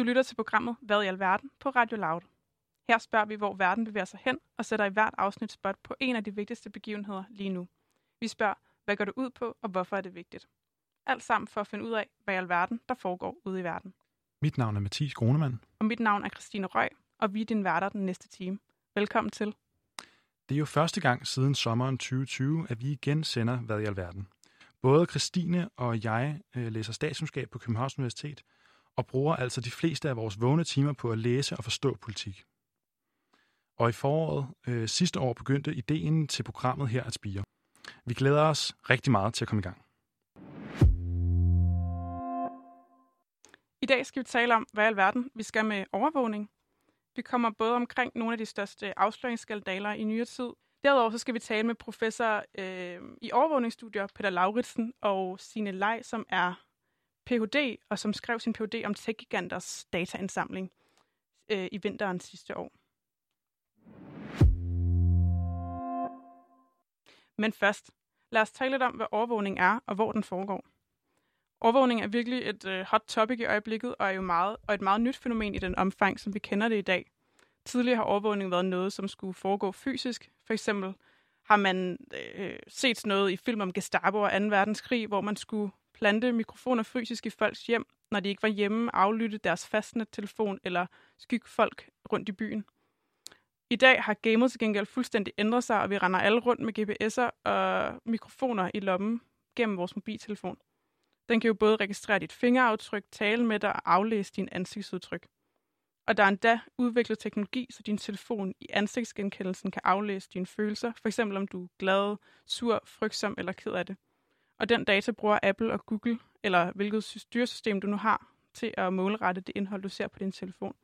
Du lytter til programmet Hvad i alverden på Radio Loud. Her spørger vi, hvor verden bevæger sig hen, og sætter i hvert afsnit spot på en af de vigtigste begivenheder lige nu. Vi spørger, hvad går det ud på, og hvorfor er det vigtigt? Alt sammen for at finde ud af, hvad i alverden der foregår ude i verden. Mit navn er Mathis Grunemann. Og mit navn er Christine Røg, og vi er din værter den næste time. Velkommen til. Det er jo første gang siden sommeren 2020, at vi igen sender Hvad i alverden. Både Christine og jeg øh, læser statskundskab på Københavns Universitet, og bruger altså de fleste af vores vågne timer på at læse og forstå politik. Og i foråret øh, sidste år begyndte ideen til programmet her at spire. Vi glæder os rigtig meget til at komme i gang. I dag skal vi tale om, hvad i alverden vi skal med overvågning. Vi kommer både omkring nogle af de største afsløringsskandaler i nyere tid. Derudover så skal vi tale med professor øh, i overvågningsstudier, Peter Lauritsen, og Sine Lej, som er Ph.D., og som skrev sin Ph.D. om tech-giganters dataindsamling øh, i vinteren sidste år. Men først, lad os tale lidt om, hvad overvågning er, og hvor den foregår. Overvågning er virkelig et øh, hot topic i øjeblikket, og er jo meget, og et meget nyt fænomen i den omfang, som vi kender det i dag. Tidligere har overvågning været noget, som skulle foregå fysisk. For eksempel har man øh, set noget i film om Gestapo og 2. verdenskrig, hvor man skulle plante mikrofoner fysisk i folks hjem, når de ikke var hjemme, aflytte deres fastnet-telefon eller skygge folk rundt i byen. I dag har gamet til gengæld fuldstændig ændret sig, og vi render alle rundt med GPS'er og mikrofoner i lommen gennem vores mobiltelefon. Den kan jo både registrere dit fingeraftryk, tale med dig og aflæse din ansigtsudtryk. Og der er endda udviklet teknologi, så din telefon i ansigtsgenkendelsen kan aflæse dine følelser, f.eks. om du er glad, sur, frygtsom eller ked af det. Og den data bruger Apple og Google, eller hvilket styresystem du nu har, til at målrette det indhold, du ser på din telefon.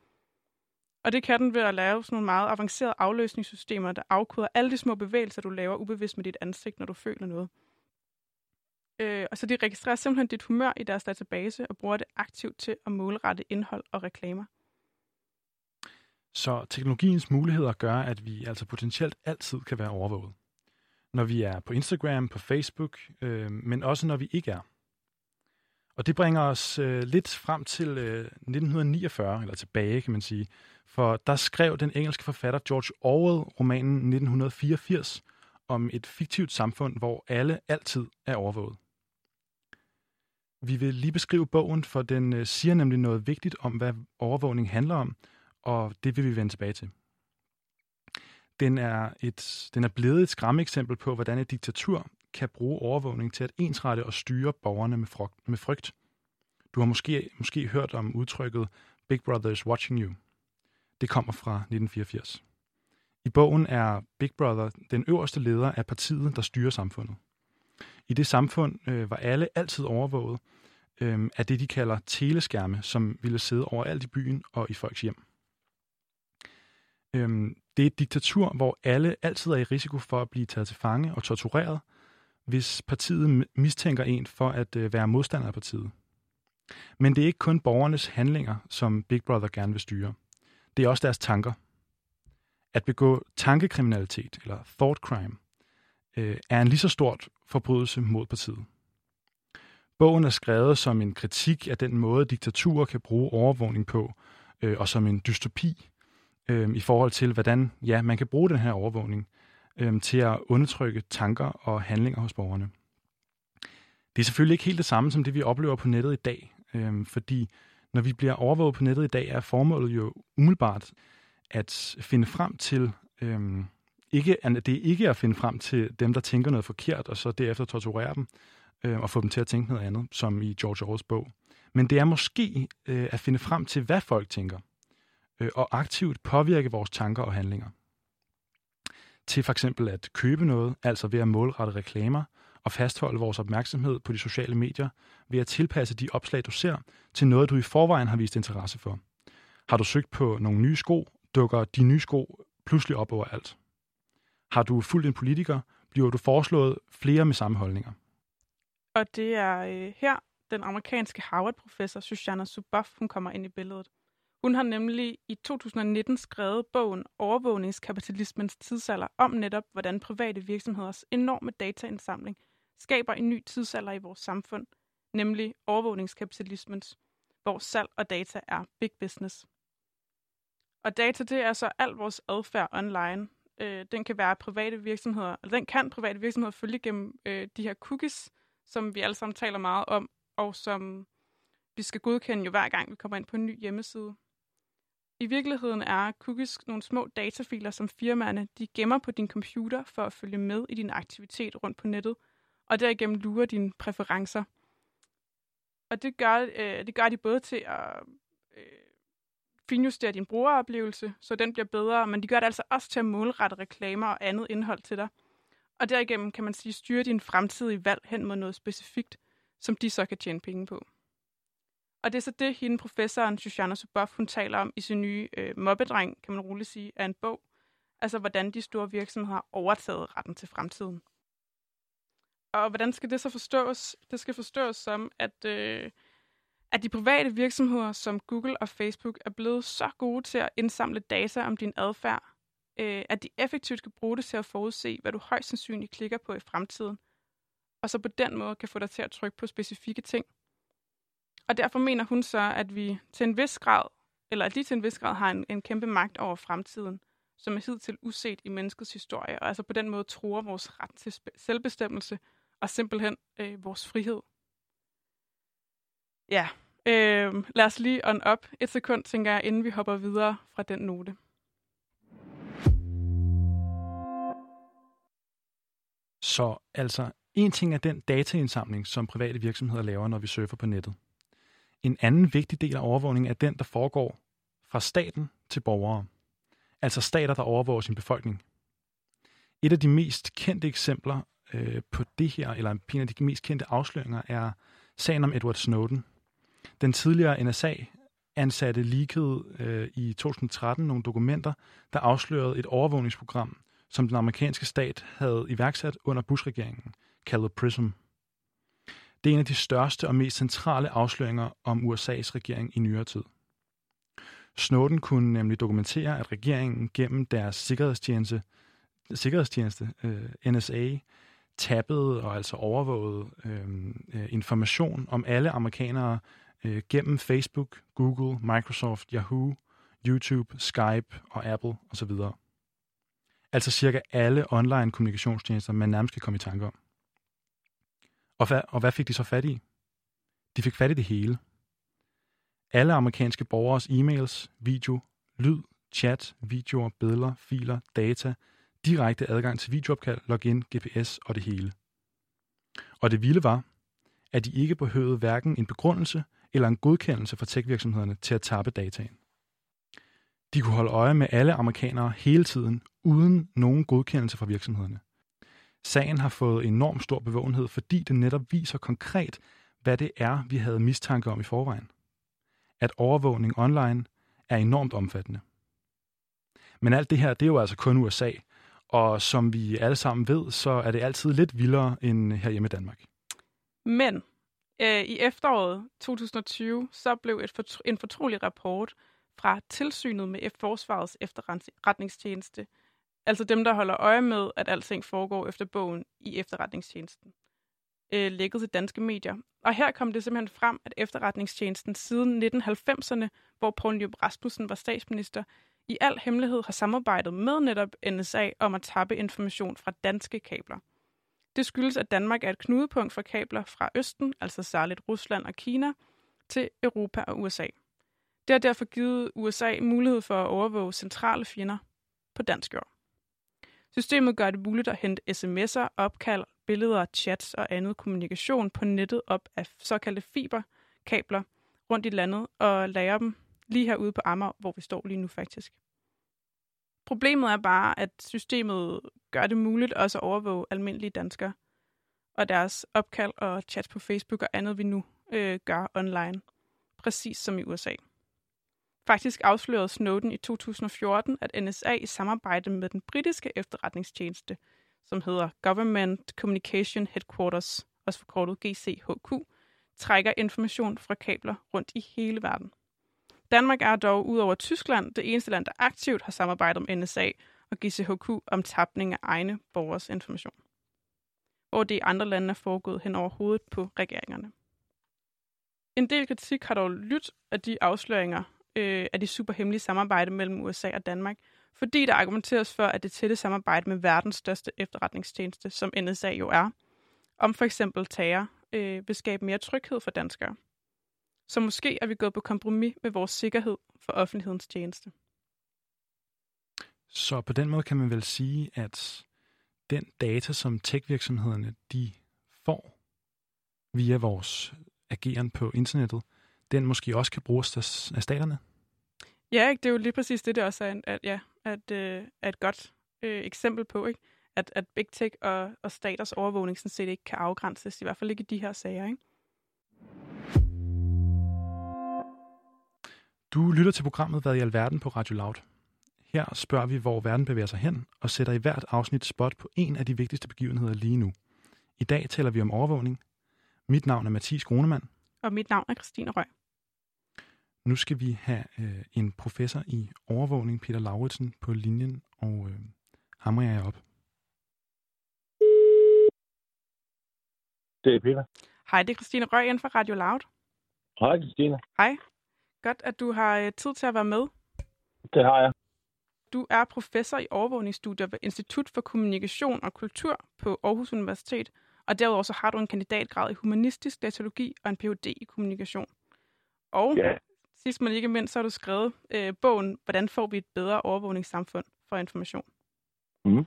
Og det kan den ved at lave sådan nogle meget avancerede afløsningssystemer, der afkoder alle de små bevægelser, du laver ubevidst med dit ansigt, når du føler noget. Øh, og så de registrerer simpelthen dit humør i deres database og bruger det aktivt til at målrette indhold og reklamer. Så teknologiens muligheder gør, at vi altså potentielt altid kan være overvåget. Når vi er på Instagram, på Facebook, øh, men også når vi ikke er. Og det bringer os øh, lidt frem til øh, 1949, eller tilbage kan man sige. For der skrev den engelske forfatter George Orwell romanen 1984 om et fiktivt samfund, hvor alle altid er overvåget. Vi vil lige beskrive bogen, for den øh, siger nemlig noget vigtigt om, hvad overvågning handler om, og det vil vi vende tilbage til. Den er, et, den er blevet et skræmmeeksempel på, hvordan et diktatur kan bruge overvågning til at ensrette og styre borgerne med, frygt. Med frygt. Du har måske, måske hørt om udtrykket Big Brother is watching you. Det kommer fra 1984. I bogen er Big Brother den øverste leder af partiet, der styrer samfundet. I det samfund øh, var alle altid overvåget øh, af det, de kalder teleskærme, som ville sidde overalt i byen og i folks hjem. Øh, det er et diktatur, hvor alle altid er i risiko for at blive taget til fange og tortureret, hvis partiet mistænker en for at øh, være modstander af partiet. Men det er ikke kun borgernes handlinger, som Big Brother gerne vil styre. Det er også deres tanker. At begå tankekriminalitet, eller thought crime, øh, er en lige så stort forbrydelse mod partiet. Bogen er skrevet som en kritik af den måde, diktaturer kan bruge overvågning på, øh, og som en dystopi øh, i forhold til, hvordan ja, man kan bruge den her overvågning øh, til at undertrykke tanker og handlinger hos borgerne. Det er selvfølgelig ikke helt det samme som det, vi oplever på nettet i dag, øh, fordi når vi bliver overvåget på nettet i dag, er formålet jo umiddelbart at finde frem til, øh, ikke, det er ikke at finde frem til dem, der tænker noget forkert, og så derefter torturere dem øh, og få dem til at tænke noget andet, som i George Orwells bog. Men det er måske øh, at finde frem til, hvad folk tænker, øh, og aktivt påvirke vores tanker og handlinger. Til for eksempel at købe noget, altså ved at målrette reklamer, og fastholde vores opmærksomhed på de sociale medier ved at tilpasse de opslag, du ser, til noget, du i forvejen har vist interesse for. Har du søgt på nogle nye sko, dukker de nye sko pludselig op overalt. Har du fulgt en politiker, bliver du foreslået flere med samme holdninger. Og det er øh, her, den amerikanske Harvard-professor Susanna Zuboff, hun kommer ind i billedet. Hun har nemlig i 2019 skrevet bogen Overvågningskapitalismens tidsalder om netop, hvordan private virksomheders enorme dataindsamling skaber en ny tidsalder i vores samfund, nemlig overvågningskapitalismens, hvor salg og data er big business. Og data, det er så al vores adfærd online. Øh, den kan være private virksomheder, eller den kan private virksomheder følge gennem øh, de her cookies, som vi alle sammen taler meget om, og som vi skal godkende jo hver gang, vi kommer ind på en ny hjemmeside. I virkeligheden er cookies nogle små datafiler, som firmaerne de gemmer på din computer for at følge med i din aktivitet rundt på nettet, og derigennem lurer dine præferencer. Og det gør, øh, det gør de både til at øh, finjustere din brugeroplevelse, så den bliver bedre, men de gør det altså også til at målrette reklamer og andet indhold til dig. Og derigennem kan man sige styre din fremtidige valg hen mod noget specifikt, som de så kan tjene penge på. Og det er så det, hende professoren Shoshana Zuboff, hun taler om i sin nye øh, mobbedreng, kan man roligt sige, af en bog. Altså, hvordan de store virksomheder har overtaget retten til fremtiden. Og hvordan skal det så forstås? Det skal forstås som, at, øh, at de private virksomheder som Google og Facebook er blevet så gode til at indsamle data om din adfærd, øh, at de effektivt kan bruge det til at forudse, hvad du højst sandsynligt klikker på i fremtiden, og så på den måde kan få dig til at trykke på specifikke ting. Og derfor mener hun så, at vi til en vis grad, eller at de til en vis grad har en, en kæmpe magt over fremtiden, som er hidtil uset i menneskets historie, og altså på den måde tror vores ret til selvbestemmelse og simpelthen øh, vores frihed. Ja, øh, lad os lige on op et sekund, tænker jeg, inden vi hopper videre fra den note. Så altså, en ting er den dataindsamling, som private virksomheder laver, når vi surfer på nettet. En anden vigtig del af overvågningen er den, der foregår fra staten til borgere. Altså stater, der overvåger sin befolkning. Et af de mest kendte eksempler øh, på det her, eller en af de mest kendte afsløringer, er sagen om Edward Snowden. Den tidligere NSA ansatte leakede øh, i 2013 nogle dokumenter, der afslørede et overvågningsprogram, som den amerikanske stat havde iværksat under Bush-regeringen, kaldet PRISM. Det er en af de største og mest centrale afsløringer om USA's regering i nyere tid. Snowden kunne nemlig dokumentere, at regeringen gennem deres sikkerhedstjeneste, sikkerhedstjeneste øh, NSA, tappede og altså overvågede øh, øh, information om alle amerikanere øh, gennem Facebook, Google, Microsoft, Yahoo, YouTube, Skype og Apple osv. Altså cirka alle online kommunikationstjenester, man nærmest kan komme i tanke om. Og hvad, og hvad fik de så fat i? De fik fat i det hele. Alle amerikanske borgers e-mails, video, lyd, chat, videoer, billeder, filer, data, direkte adgang til videoopkald, login, GPS og det hele. Og det vilde var, at de ikke behøvede hverken en begrundelse eller en godkendelse fra tech-virksomhederne til at tappe dataen. De kunne holde øje med alle amerikanere hele tiden, uden nogen godkendelse fra virksomhederne. Sagen har fået enormt stor bevågenhed, fordi det netop viser konkret, hvad det er, vi havde mistanke om i forvejen. At overvågning online er enormt omfattende. Men alt det her, det er jo altså kun USA, og som vi alle sammen ved, så er det altid lidt vildere end herhjemme i Danmark. Men øh, i efteråret 2020, så blev et fortro- en fortrolig rapport fra tilsynet med Forsvarets efterretningstjeneste Altså dem, der holder øje med, at alting foregår efter bogen i efterretningstjenesten. Øh, lækket til danske medier. Og her kom det simpelthen frem, at efterretningstjenesten siden 1990'erne, hvor Poul Nyrup Rasmussen var statsminister, i al hemmelighed har samarbejdet med netop NSA om at tappe information fra danske kabler. Det skyldes, at Danmark er et knudepunkt for kabler fra Østen, altså særligt Rusland og Kina, til Europa og USA. Det har derfor givet USA mulighed for at overvåge centrale fjender på dansk jord. Systemet gør det muligt at hente sms'er, opkald, billeder, chats og andet kommunikation på nettet op af såkaldte fiberkabler rundt i landet og lagre dem lige herude på Amager, hvor vi står lige nu faktisk. Problemet er bare, at systemet gør det muligt også at overvåge almindelige danskere og deres opkald og chat på Facebook og andet, vi nu øh, gør online. Præcis som i USA. Faktisk afslørede Snowden i 2014, at NSA i samarbejde med den britiske efterretningstjeneste, som hedder Government Communication Headquarters, også forkortet GCHQ, trækker information fra kabler rundt i hele verden. Danmark er dog udover Tyskland det eneste land, der aktivt har samarbejdet med NSA og GCHQ om tapning af egne borgers information. Hvor det i andre lande er foregået hen over hovedet på regeringerne. En del kritik har dog lyttet af de afsløringer øh, af det superhemmelige samarbejde mellem USA og Danmark, fordi der argumenteres for, at det tætte samarbejde med verdens største efterretningstjeneste, som NSA jo er, om for eksempel tager, øh, vil skabe mere tryghed for danskere. Så måske er vi gået på kompromis med vores sikkerhed for offentlighedens tjeneste. Så på den måde kan man vel sige, at den data, som tech-virksomhederne de får via vores ageren på internettet, den måske også kan bruges af staterne? Ja, ikke? det er jo lige præcis det, det også er, at, ja, at, øh, er et godt øh, eksempel på, ikke? At, at big tech og, og staters overvågning sådan set ikke kan afgrænses, i hvert fald ikke i de her sager. Ikke? Du lytter til programmet Hvad i alverden på Radio Loud. Her spørger vi, hvor verden bevæger sig hen, og sætter i hvert afsnit spot på en af de vigtigste begivenheder lige nu. I dag taler vi om overvågning. Mit navn er Mathis Grunemann. Og mit navn er Christine Røg. Nu skal vi have øh, en professor i overvågning, Peter Lauritsen, på linjen, og øh, ham jeg op. Det er Peter. Hej, det er Christine Røg ind fra Radio Loud. Hej, Christine. Hej. Godt, at du har øh, tid til at være med. Det har jeg. Du er professor i overvågningsstudier ved Institut for Kommunikation og Kultur på Aarhus Universitet, og derudover så har du en kandidatgrad i humanistisk datalogi og en Ph.D. i kommunikation. Og ja. sidst men ikke mindst, så har du skrevet øh, bogen Hvordan får vi et bedre overvågningssamfund for information? Mm.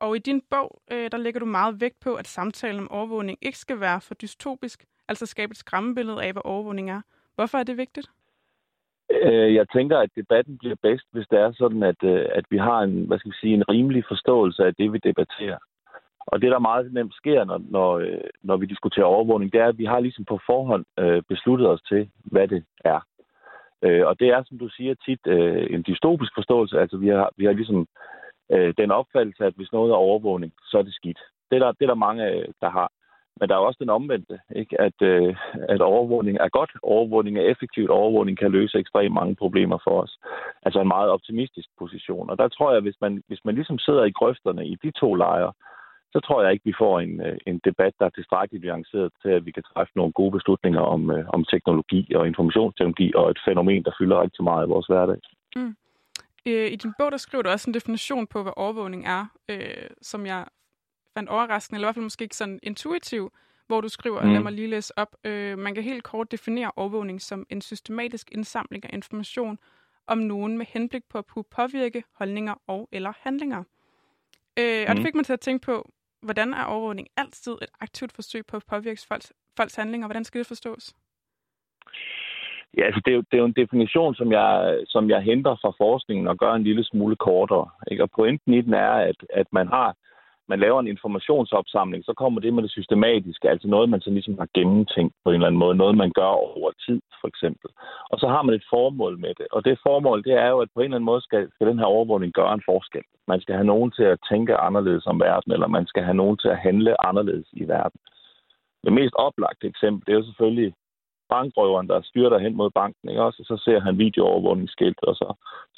Og i din bog, øh, der lægger du meget vægt på, at samtalen om overvågning ikke skal være for dystopisk, altså skabe et skræmmebillede af, hvad overvågning er. Hvorfor er det vigtigt? Øh, jeg tænker, at debatten bliver bedst, hvis det er sådan, at, øh, at vi har en, hvad skal vi sige, en rimelig forståelse af det, vi debatterer. Og det, der meget nemt sker, når, når, øh, når vi diskuterer overvågning, det er, at vi har ligesom på forhånd øh, besluttet os til, hvad det er. Øh, og det er, som du siger, tit øh, en dystopisk forståelse. Altså, vi har, vi har ligesom øh, den opfattelse, at hvis noget er overvågning, så er det skidt. Det er der, det er der mange, øh, der har. Men der er også den omvendte, ikke? At, øh, at overvågning er godt, overvågning er effektivt, overvågning kan løse ekstremt mange problemer for os. Altså en meget optimistisk position. Og der tror jeg, hvis man, hvis man ligesom sidder i grøfterne i de to lejre, så tror jeg ikke, vi får en, øh, en debat, der er tilstrækkeligt nuanceret til, at vi kan træffe nogle gode beslutninger om, øh, om teknologi og informationsteknologi og et fænomen, der fylder rigtig meget i vores hverdag. Mm. I din bog, der skriver du også en definition på, hvad overvågning er, øh, som jeg fandt overraskende, eller i hvert fald måske ikke sådan intuitiv, hvor du skriver, mm. lad mig lige læse op, øh, man kan helt kort definere overvågning som en systematisk indsamling af information om nogen med henblik på at kunne påvirke holdninger og eller handlinger. Øh, og det mm. fik mig til at tænke på, hvordan er overvågning altid et aktivt forsøg på at påvirke folks, folks handlinger? Hvordan skal det forstås? Ja, altså det er, jo, det er jo en definition, som jeg, som jeg henter fra forskningen og gør en lille smule kortere. Ikke? Og pointen i den er, at, at man har man laver en informationsopsamling, så kommer det med det systematiske, altså noget, man så ligesom har gennemtænkt på en eller anden måde, noget, man gør over tid, for eksempel. Og så har man et formål med det, og det formål, det er jo, at på en eller anden måde skal, skal den her overvågning gøre en forskel. Man skal have nogen til at tænke anderledes om verden, eller man skal have nogen til at handle anderledes i verden. Det mest oplagte eksempel, det er jo selvfølgelig bankrøveren, der styrter hen mod banken, ikke også? Og så ser han videoovervågningsskilt, og så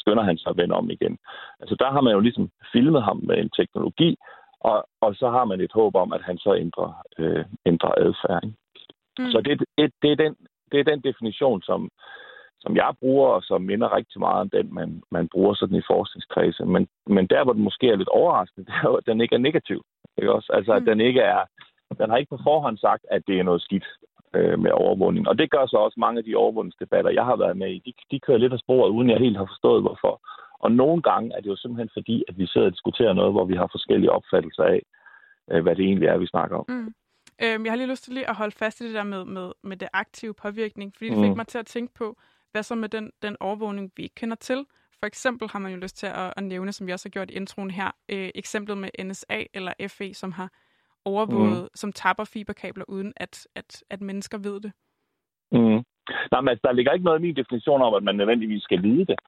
skynder han sig at vende om igen. Altså der har man jo ligesom filmet ham med en teknologi, og, og så har man et håb om, at han så ændrer, øh, ændrer adfærd. Mm. Så det, det, det, er den, det er den definition, som, som jeg bruger, og som minder rigtig meget om den, man, man bruger sådan i forskningskredse. Men, men der, hvor den måske er lidt overraskende, det er jo, at den ikke er negativ. Ikke også? Altså, at mm. den ikke er... Den har ikke på forhånd sagt, at det er noget skidt øh, med overvågning. Og det gør så også mange af de overvågningsdebatter, jeg har været med i. De, de kører lidt af sporet, uden jeg helt har forstået, hvorfor. Og nogle gange er det jo simpelthen fordi, at vi sidder og diskuterer noget, hvor vi har forskellige opfattelser af, øh, hvad det egentlig er, vi snakker om. Mm. Øhm, jeg har lige lyst til lige at holde fast i det der med, med, med det aktive påvirkning, fordi det fik mm. mig til at tænke på, hvad så med den, den overvågning, vi ikke kender til. For eksempel har man jo lyst til at, at nævne, som vi også har gjort i introen her, øh, eksemplet med NSA eller FE, som har overvåget, mm. som tapper fiberkabler, uden at, at, at mennesker ved det. Mm. Nej, men altså, der ligger ikke noget i min definition om, at man nødvendigvis skal vide det.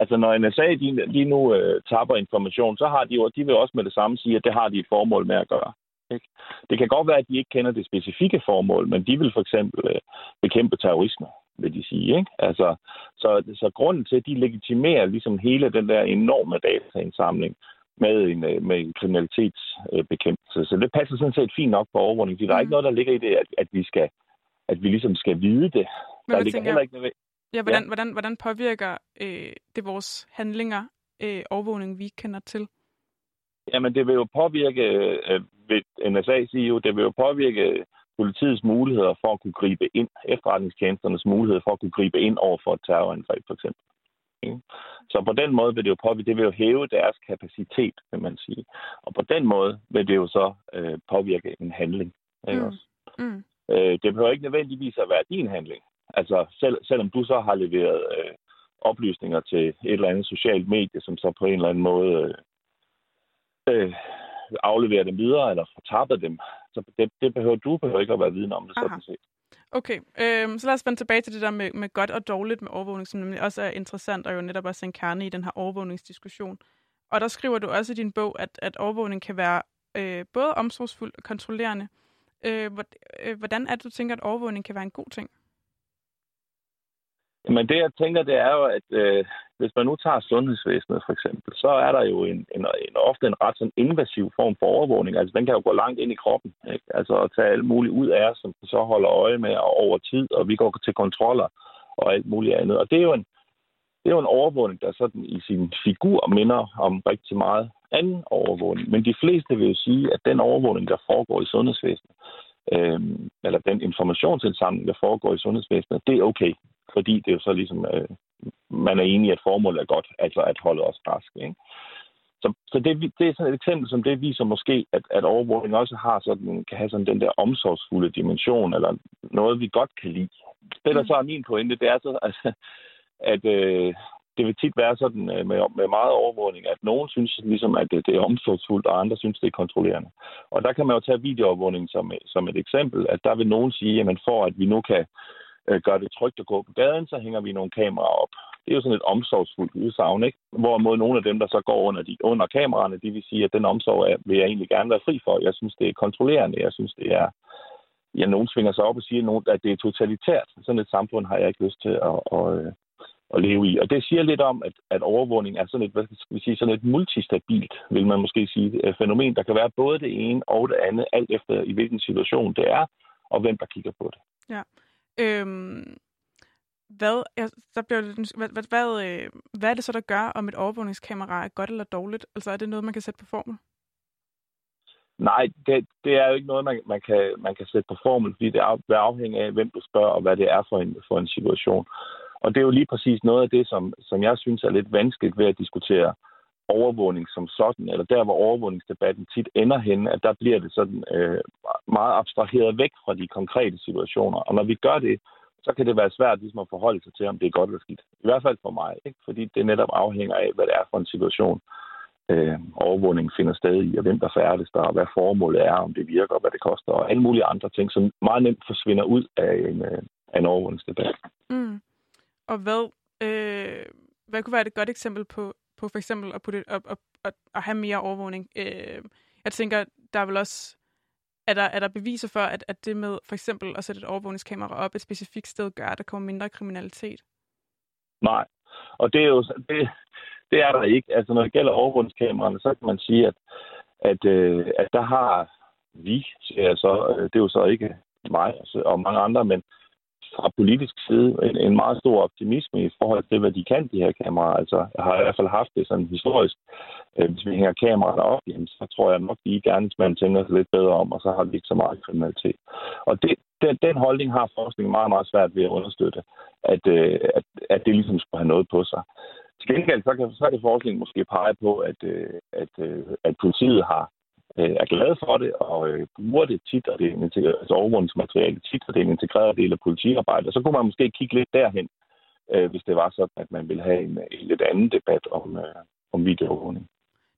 Altså når NSA de, de nu øh, tapper information, så har de jo, de vil også med det samme sige, at det har de et formål med at gøre. Ikke? Det kan godt være, at de ikke kender det specifikke formål, men de vil for eksempel øh, bekæmpe terrorisme, vil de sige. Ikke? Altså, så, så grunden til, at de legitimerer ligesom hele den der enorme dataindsamling med en, øh, med en kriminalitetsbekæmpelse. Så det passer sådan set fint nok på overvågning. Der er ikke noget, der ligger i det, at, at vi skal at vi ligesom skal vide det. Men hvad tænker, ikke ja, hvordan, ja. hvordan, hvordan påvirker øh, det vores handlinger, øh, overvågning, vi kender til? Jamen, det vil jo påvirke, øh, ved NSA siger jo, det vil jo påvirke politiets muligheder for at kunne gribe ind, efterretningstjenesternes mulighed for at kunne gribe ind over for et terrorangreb, for eksempel. Så på den måde vil det jo påvirke, det vil jo hæve deres kapacitet, kan man sige. Og på den måde vil det jo så øh, påvirke en handling. Ikke mm. også? Mm. Øh, det behøver ikke nødvendigvis at være din handling. Altså selv, selvom du så har leveret øh, oplysninger til et eller andet socialt medie, som så på en eller anden måde øh, øh, afleverer dem videre eller fortappet dem, så det, det behøver du behøver ikke at være viden om det, sådan set. Okay, øhm, så lad os vende tilbage til det der med, med godt og dårligt med overvågning, som nemlig også er interessant, og jo netop også en kerne i den her overvågningsdiskussion. Og der skriver du også i din bog, at, at overvågning kan være øh, både omsorgsfuld og kontrollerende. Øh, øh, hvordan er det, du tænker, at overvågning kan være en god ting? Men det, jeg tænker, det er jo, at øh, hvis man nu tager sundhedsvæsenet for eksempel, så er der jo en, en, en, ofte en ret sådan invasiv form for overvågning. Altså, den kan jo gå langt ind i kroppen. Ikke? Altså, at tage alt muligt ud af os, som så holder øje med over tid, og vi går til kontroller og alt muligt andet. Og det er jo en, det er jo en overvågning, der sådan i sin figur minder om rigtig meget anden overvågning. Men de fleste vil jo sige, at den overvågning, der foregår i sundhedsvæsenet, øh, eller den informationsindsamling, der foregår i sundhedsvæsenet, det er okay. Fordi det jo så ligesom, øh, man er enig i, at formålet er godt, altså at holde os raske. Ikke? Så, så det, det er sådan et eksempel, som det viser måske, at, at overvågning også har sådan, kan have sådan den der omsorgsfulde dimension, eller noget, vi godt kan lide. Det, der mm. så er min pointe, det er så, altså, at øh, det vil tit være sådan øh, med, med meget overvågning, at nogen synes ligesom, at det, det er omsorgsfuldt, og andre synes, det er kontrollerende. Og der kan man jo tage videoovervågning som, som et eksempel, at der vil nogen sige, at for at vi nu kan øh, gøre det trygt at gå på gaden, så hænger vi nogle kameraer op. Det er jo sådan et omsorgsfuldt udsagn, ikke? Hvorimod nogle af dem, der så går under, de, under kameraerne, de vil sige, at den omsorg er, vil jeg egentlig gerne være fri for. Jeg synes, det er kontrollerende. Jeg synes, det er... Ja, nogen svinger sig op og siger, at det er totalitært. Sådan et samfund har jeg ikke lyst til at, at, øh, at, leve i. Og det siger lidt om, at, at overvågning er sådan et, hvad skal vi sige, sådan et multistabilt, vil man måske sige, øh, fænomen, der kan være både det ene og det andet, alt efter i hvilken situation det er, og hvem der kigger på det. Ja. Øhm, hvad, ja, så bliver det, hvad, hvad, hvad, øh, hvad er det så, der gør, om et overvågningskamera er godt eller dårligt? Altså er det noget, man kan sætte på formel? Nej, det, det er jo ikke noget, man, man, kan, man kan sætte på formel, fordi det er, er afhængig af, hvem du spørger, og hvad det er for en, for en situation. Og det er jo lige præcis noget af det, som, som jeg synes er lidt vanskeligt ved at diskutere overvågning som sådan, eller der, hvor overvågningsdebatten tit ender hen, at der bliver det sådan øh, meget abstraheret væk fra de konkrete situationer. Og når vi gør det, så kan det være svært ligesom at forholde sig til, om det er godt eller skidt. I hvert fald for mig, ikke? fordi det netop afhænger af, hvad det er for en situation, øh, overvågningen finder sted i, og hvem der færdes der, og hvad formålet er, om det virker, og hvad det koster, og alle mulige andre ting, som meget nemt forsvinder ud af en, øh, af en overvågningsdebat. Mm. Og hvad, øh, hvad kunne være et godt eksempel på, på for eksempel at, putte, at, at, at, at have mere overvågning? Øh, jeg tænker, der er vel også er der, er der beviser for, at, at det med for eksempel at sætte et overvågningskamera op et specifikt sted, gør, at der kommer mindre kriminalitet? Nej, og det er jo det, det er der ikke. Altså når det gælder overvågningskameraerne, så kan man sige, at, at, øh, at der har vi, så, øh, det er jo så ikke mig og mange andre, men fra politisk side en, en meget stor optimisme i forhold til, hvad de kan, de her kameraer. Altså, jeg har i hvert fald haft det sådan historisk. Øh, hvis vi hænger kameraerne op, jamen, så tror jeg nok, at man tænker sig lidt bedre om, og så har vi ikke så meget kriminalitet. Og det, den, den holdning har forskningen meget, meget svært ved at understøtte, at, øh, at, at det ligesom skulle have noget på sig. Til gengæld så kan, så forskningen måske pege på, at, øh, at, at politiet har øh, er glade for det og øh, bruger det tit, og det er en altså overvågningsmateriale tit, og det er en integreret del af politiarbejdet. Så kunne man måske kigge lidt derhen, øh, hvis det var sådan, at man ville have en, en lidt anden debat om, øh, om videoovervågning.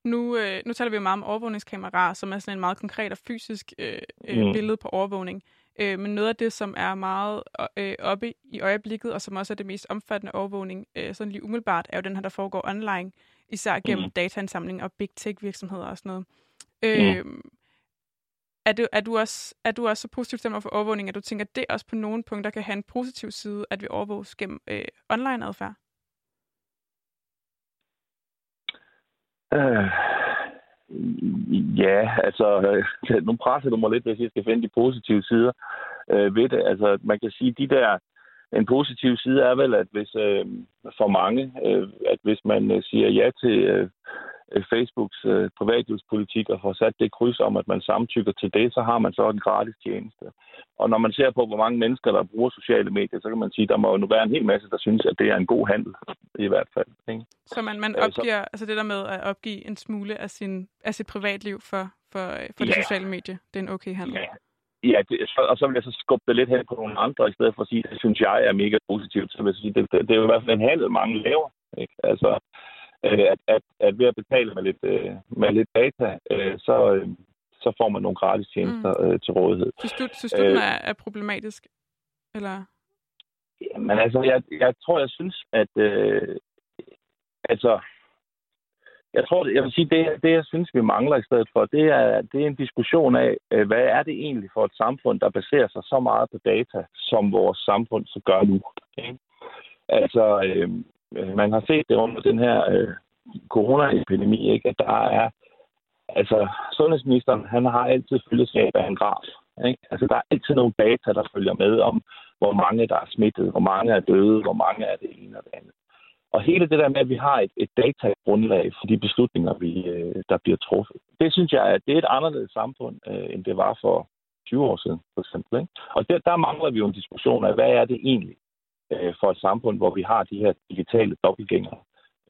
Nu, øh, nu taler vi jo meget om overvågningskameraer, som er sådan en meget konkret og fysisk øh, øh, mm. billede på overvågning. Øh, men noget af det, som er meget øh, oppe i øjeblikket, og som også er det mest omfattende overvågning, øh, sådan lige umiddelbart, er jo den her, der foregår online, især gennem mm. dataindsamling og big tech virksomheder og sådan noget. Øh, mm. er, du, er, du også, er du også så positiv til for overvågning, at du tænker, at det også på nogle punkter kan have en positiv side, at vi overvåges gennem øh, online-adfærd? Øh, ja, altså, øh, nu presser du mig lidt, hvis jeg skal finde de positive sider øh, ved det. Altså, man kan sige, de der en positiv side er vel, at hvis øh, for mange, øh, at hvis man øh, siger ja til øh, Facebooks øh, privatlivspolitik og får sat det kryds om, at man samtykker til det, så har man så en gratis tjeneste. Og når man ser på, hvor mange mennesker, der bruger sociale medier, så kan man sige, at der må jo nu være en hel masse, der synes, at det er en god handel, i hvert fald. Ikke? Så man, man opgiver, så, altså det der med at opgive en smule af, sin, af sit privatliv for, for, for ja. det sociale medie, det er en okay handel? Ja, Ja, det, så, og så vil jeg så skubbe det lidt hen på nogle andre, i stedet for at sige, det synes jeg er mega positivt. Så vil jeg sige, det, det, det er jo i hvert fald en handel, mange laver. Ikke? Altså, øh, at, at, at ved at betale med lidt, øh, med lidt data, øh, så, øh, så får man nogle gratis tjenester mm. øh, til rådighed. Synes du, synes du den er, er problematisk? Eller? Jamen altså, jeg, jeg tror, jeg synes, at øh, altså, jeg tror, jeg vil sige, det, det jeg synes, vi mangler i stedet for, det er, det er en diskussion af, hvad er det egentlig for et samfund, der baserer sig så meget på data, som vores samfund så gør nu. Ikke? Altså, øh, man har set det under den her øh, coronaepidemi, ikke? at der er, altså, sundhedsministeren, han har altid følgeskab af en graf. Ikke? Altså, der er altid nogle data, der følger med om, hvor mange der er smittet, hvor mange er døde, hvor mange er det ene og det andet. Og hele det der med, at vi har et, et datagrundlag for de beslutninger, vi, øh, der bliver truffet, det synes jeg, at det er et anderledes samfund, øh, end det var for 20 år siden, for eksempel. Ikke? Og der, der mangler vi jo en diskussion af, hvad er det egentlig øh, for et samfund, hvor vi har de her digitale dobbeltgængere,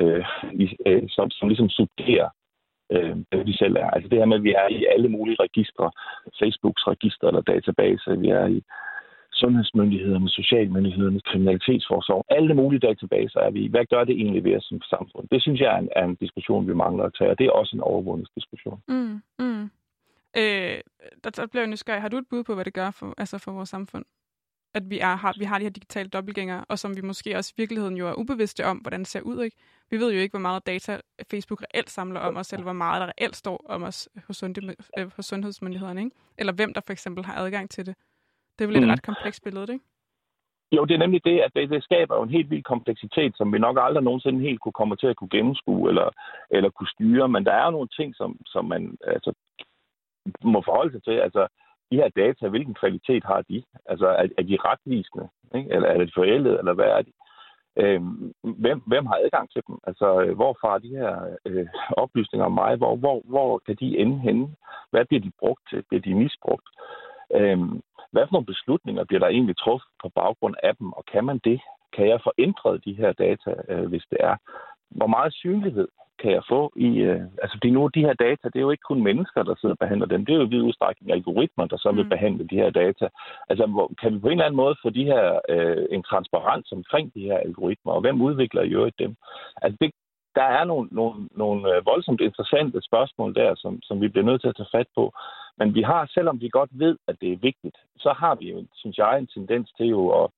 øh, i, øh, som, som ligesom supplerer øh, det, vi selv er. Altså det her med, at vi er i alle mulige registre, Facebooks register eller database, vi er i sundhedsmyndighederne, socialmyndighederne, kriminalitetsforsorg, alle mulige databaser er vi Hvad gør det egentlig ved os som samfund? Det synes jeg er en, er en diskussion, vi mangler at tage, og det er også en overvågningsdiskussion. Mm, mm. Øh, der, der bliver jeg nysgerrig. Har du et bud på, hvad det gør for, altså for vores samfund? At vi, er, har, vi har de her digitale dobbeltgængere, og som vi måske også i virkeligheden jo er ubevidste om, hvordan det ser ud. Ikke? Vi ved jo ikke, hvor meget data Facebook reelt samler om os, eller hvor meget der reelt står om os hos, øh, hos sundhedsmyndighederne. Ikke? Eller hvem der for eksempel har adgang til det. Det er vel et mm. ret komplekst billede, ikke? Jo, det er nemlig det, at det, det skaber jo en helt vild kompleksitet, som vi nok aldrig nogensinde helt kunne komme til at kunne gennemskue eller, eller kunne styre. Men der er jo nogle ting, som, som man altså, må forholde sig til. Altså, de her data, hvilken kvalitet har de? Altså, er, er de retvisende? Ikke? Eller er det forældet, eller hvad er de? Øhm, hvem, hvem har adgang til dem? Altså, øh, hvorfra er de her øh, oplysninger om mig? Hvor, hvor, hvor kan de ende henne? Hvad bliver de brugt til? Bliver de misbrugt? Øhm, hvad for nogle beslutninger bliver der egentlig truffet på baggrund af dem, og kan man det? Kan jeg få de her data, øh, hvis det er? Hvor meget synlighed kan jeg få i... Øh, altså, fordi nu de her data, det er jo ikke kun mennesker, der sidder og behandler dem. Det er jo i vid udstrækning algoritmer, der så vil mm. behandle de her data. Altså, hvor, kan vi på en eller anden måde få de her, øh, en transparens omkring de her algoritmer, og hvem udvikler i øvrigt dem? Altså, det, der er nogle, nogle, nogle øh, voldsomt interessante spørgsmål der, som, som vi bliver nødt til at tage fat på. Men vi har, selvom vi godt ved, at det er vigtigt, så har vi jo, synes jeg, en tendens til jo at,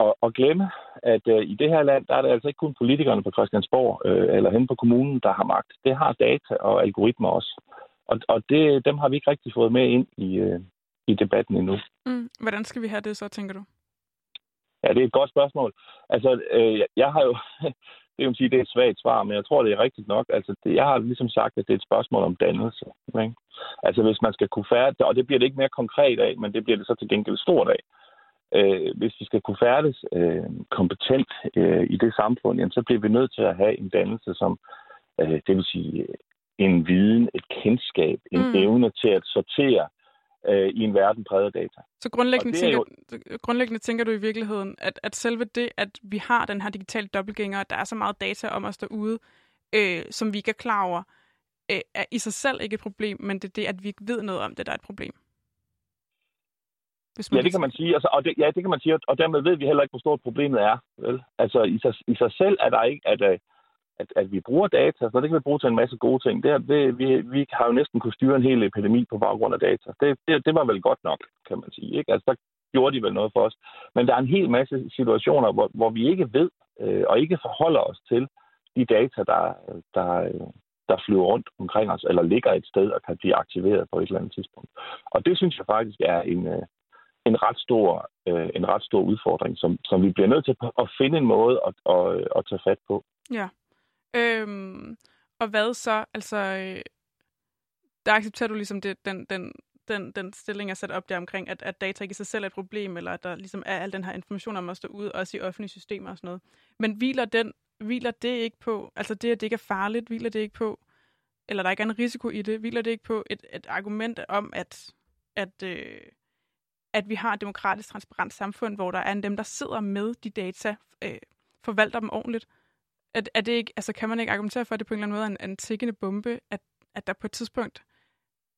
at, at glemme, at uh, i det her land, der er det altså ikke kun politikerne på Christiansborg uh, eller hen på kommunen, der har magt. Det har data og algoritmer også. Og, og det, dem har vi ikke rigtig fået med ind i, uh, i debatten endnu. Mm. Hvordan skal vi have det så, tænker du? Ja, det er et godt spørgsmål. Altså, øh, jeg har jo det vil sige, det er et svagt svar, men jeg tror, det er rigtigt nok. Altså, det, jeg har ligesom sagt, at det er et spørgsmål om dannelse. Ikke? Altså, hvis man skal kunne færdes, og det bliver det ikke mere konkret af, men det bliver det så til gengæld stort af. Øh, hvis vi skal kunne færdes øh, kompetent øh, i det samfund, jamen, så bliver vi nødt til at have en dannelse, som, øh, det vil sige, en viden, et kendskab, en mm. evne til at sortere øh, i en verden præget af data. Så grundlæggende, tænker, jo... grundlæggende tænker du i virkeligheden, at, at selve det, at vi har den her digitale dobbeltgænger, at der er så meget data om os derude, øh, som vi ikke er klar over, øh, er i sig selv ikke et problem, men det er det, at vi ikke ved noget om det, der er et problem. Hvis man ja, det kan man sige. Altså, og det, ja, det kan man sige, og dermed ved vi heller ikke, hvor stort problemet er. Vel? Altså, i sig, i sig selv er der ikke, at, øh, at, at vi bruger data, så det kan vi bruge til en masse gode ting. Det, det, vi, vi har jo næsten kunne styre en hel epidemi på baggrund af data. Det, det, det var vel godt nok, kan man sige. Ikke? Altså, der gjorde de vel noget for os. Men der er en hel masse situationer, hvor, hvor vi ikke ved øh, og ikke forholder os til de data, der, der, der flyver rundt omkring os, eller ligger et sted og kan blive aktiveret på et eller andet tidspunkt. Og det synes jeg faktisk er en, øh, en ret stor, øh, en ret stor udfordring, som, som vi bliver nødt til at finde en måde at, at, at tage fat på. Ja. Øhm, og hvad så? Altså, øh, der accepterer du ligesom det, den, den, den, den stilling er sat op der omkring, at, at data ikke i sig selv er et problem, eller at der ligesom er al den her information om at stå ud, også i offentlige systemer og sådan noget. Men hviler, den, hviler det ikke på, altså det, at det ikke er farligt, hviler det ikke på, eller der ikke er en risiko i det, hviler det ikke på et, et argument om, at, at, øh, at vi har et demokratisk transparent samfund, hvor der er en dem, der sidder med de data, øh, forvalter dem ordentligt. Er, er det ikke, altså kan man ikke argumentere for, at det på en eller anden måde er en, en tikkende bombe, at, at der på et tidspunkt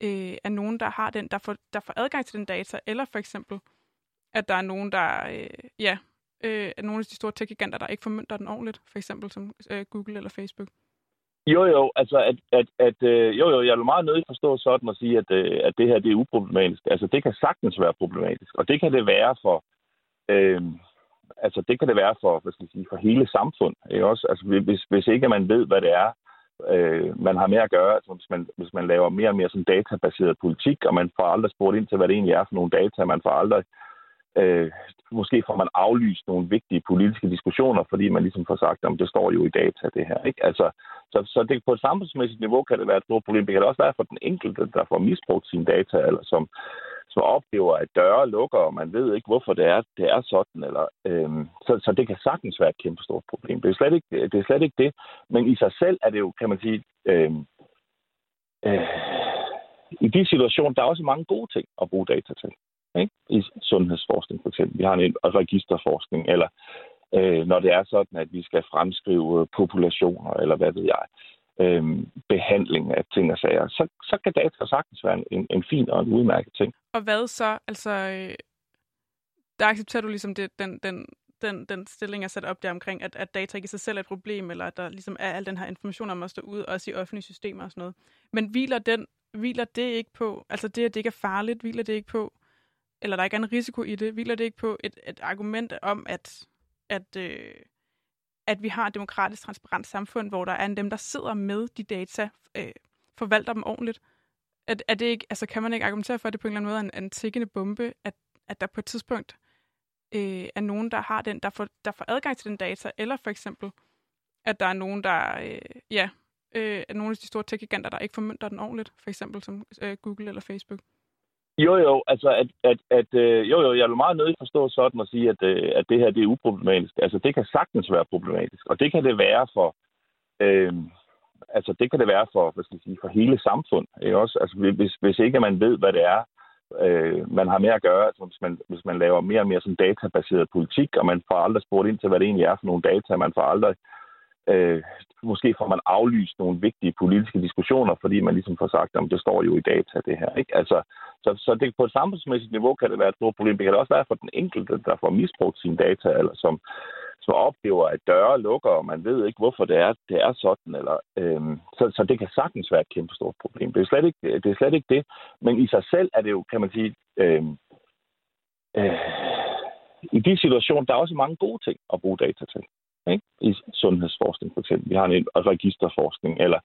øh, er nogen, der har den, der får, der får adgang til den data, eller for eksempel, at der er nogen, der, øh, ja, øh, er nogle af de store tech-giganter, der ikke formynder den ordentligt, for eksempel som øh, Google eller Facebook. Jo, jo, altså, at, at, at øh, jo, jo, jeg vil meget nødig forstå sådan at sige, at, øh, at det her, det er uproblematisk. Altså, det kan sagtens være problematisk, og det kan det være for, øh, altså, det kan det være for, hvad skal jeg sige, for hele samfund, ikke også? Altså, hvis, hvis ikke man ved, hvad det er, øh, man har med at gøre, altså, hvis, man, hvis man laver mere og mere sådan databaseret politik, og man får aldrig spurgt ind til, hvad det egentlig er for nogle data, man får aldrig øh, Øh, måske får man aflyst nogle vigtige politiske diskussioner, fordi man ligesom får sagt, at det står jo i data, det her. Ikke? Altså, så, så det, på et samfundsmæssigt niveau kan det være et stort problem. Det kan det også være for den enkelte, der får misbrugt sine data, eller som, som oplever, at døre lukker, og man ved ikke, hvorfor det er, det er sådan. Eller, øhm, så, så det kan sagtens være et kæmpe stort problem. Det er, slet ikke, det er slet ikke det. Men i sig selv er det jo, kan man sige, øhm, øh, i de situationer, der er også mange gode ting at bruge data til ikke? i sundhedsforskning for eksempel. Vi har en registerforskning, eller øh, når det er sådan, at vi skal fremskrive populationer, eller hvad ved jeg, øh, behandling af ting og sager, så, så kan data sagtens være en, en fin og en udmærket ting. Og hvad så? Altså, øh, der accepterer du ligesom det, den, den, den, den stilling er sat op der omkring, at, at data ikke i sig selv er et problem, eller at der ligesom er al den her information om at stå ud, også i offentlige systemer og sådan noget. Men hviler, den, hviler det ikke på, altså det, at det ikke er farligt, hviler det ikke på, eller der ikke er en risiko i det, hviler det ikke på et, et argument om, at, at, øh, at vi har et demokratisk transparent samfund, hvor der er en dem, der sidder med de data, øh, forvalter dem ordentligt. At, er det ikke, altså kan man ikke argumentere for, at det på en eller anden måde er en, en tikkende bombe, at, at der på et tidspunkt øh, er nogen, der har den, der får, der får adgang til den data, eller for eksempel, at der er nogen, der, øh, ja, øh, er nogle af de store tech-giganter, der ikke formønter den ordentligt, for eksempel som øh, Google eller Facebook. Jo, jo, altså at, at, at øh, jo, jo, jeg vil meget nødig forstå sådan at sige, at, øh, at det her det er uproblematisk. Altså det kan sagtens være problematisk, og det kan det være for, øh, altså det kan det være for, hvad skal jeg sige, for hele samfund. Ikke også? Altså hvis, hvis ikke man ved, hvad det er, øh, man har med at gøre, altså hvis man, hvis man laver mere og mere sådan databaseret politik, og man får aldrig spurgt ind til, hvad det egentlig er for nogle data, man får aldrig øh, måske får man aflyst nogle vigtige politiske diskussioner, fordi man ligesom får sagt, at det står jo i data, det her. Ikke? Altså, så, så det, på et samfundsmæssigt niveau kan det være et stort problem. Det kan det også være for den enkelte, der får misbrugt sine data, eller som, som oplever, at døre lukker, og man ved ikke, hvorfor det er, det er sådan. Eller, øhm, så, så det kan sagtens være et kæmpe stort problem. Det er, slet ikke, det er slet ikke det. Men i sig selv er det jo, kan man sige, øhm, øh, i de situationer, der er også mange gode ting at bruge data til ikke? i sundhedsforskning for eksempel. Vi har en registerforskning, eller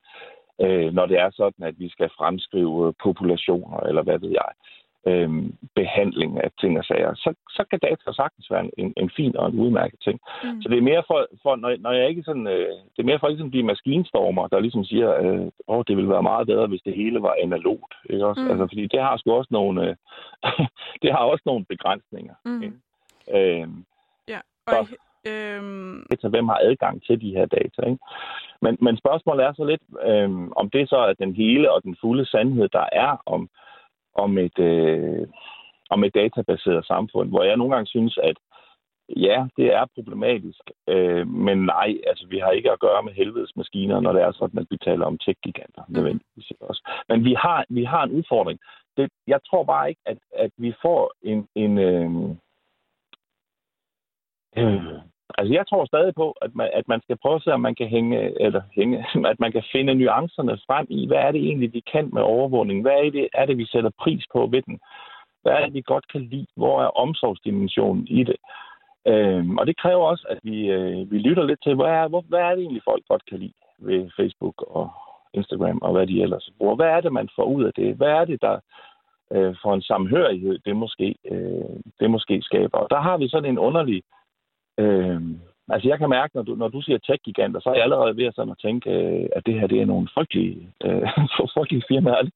øh, når det er sådan, at vi skal fremskrive populationer, eller hvad ved jeg, øh, behandling af ting og sager, så, så kan data sagtens være en, en fin og en udmærket ting. Mm. Så det er mere for, for når, når jeg ikke sådan, øh, det er mere for ligesom de maskinstormer, der ligesom siger, øh, åh, det ville være meget bedre, hvis det hele var analogt. Ikke også? Mm. Altså, fordi det har sgu også nogle, øh, det har også nogle begrænsninger. Mm. Ikke? Øh, ja, og så, Øhm... Hvem har adgang til de her data? Ikke? Men, men spørgsmålet er så lidt, øhm, om det så er den hele og den fulde sandhed, der er om, om, et, øh, om et databaseret samfund, hvor jeg nogle gange synes, at ja, det er problematisk, øh, men nej, altså vi har ikke at gøre med helvedes maskiner, når det er sådan, at vi taler om tech-giganter, mm. nødvendigvis også. Men vi har, vi har en udfordring. Det, jeg tror bare ikke, at, at vi får en, en øh, øh, Altså, jeg tror stadig på, at man, at man skal prøve at se, om man kan hænge, eller hænge, at man kan finde nuancerne frem i, hvad er det egentlig, vi kan med overvågning? Hvad er det, er det vi sætter pris på ved den? Hvad er det, vi godt kan lide? Hvor er omsorgsdimensionen i det? Øhm, og det kræver også, at vi, øh, vi lytter lidt til, hvad er, hvor, hvad er det egentlig, folk godt kan lide ved Facebook og Instagram og hvad de ellers bruger? Hvad er det, man får ud af det? Hvad er det, der øh, for en samhørighed, det måske, øh, det måske skaber? Og der har vi sådan en underlig øh, Altså, jeg kan mærke, når du, når du siger tech-giganter, så er jeg allerede ved at, sådan at tænke, øh, at det her det er nogle frygtelige, øh, frygtelige firmaer.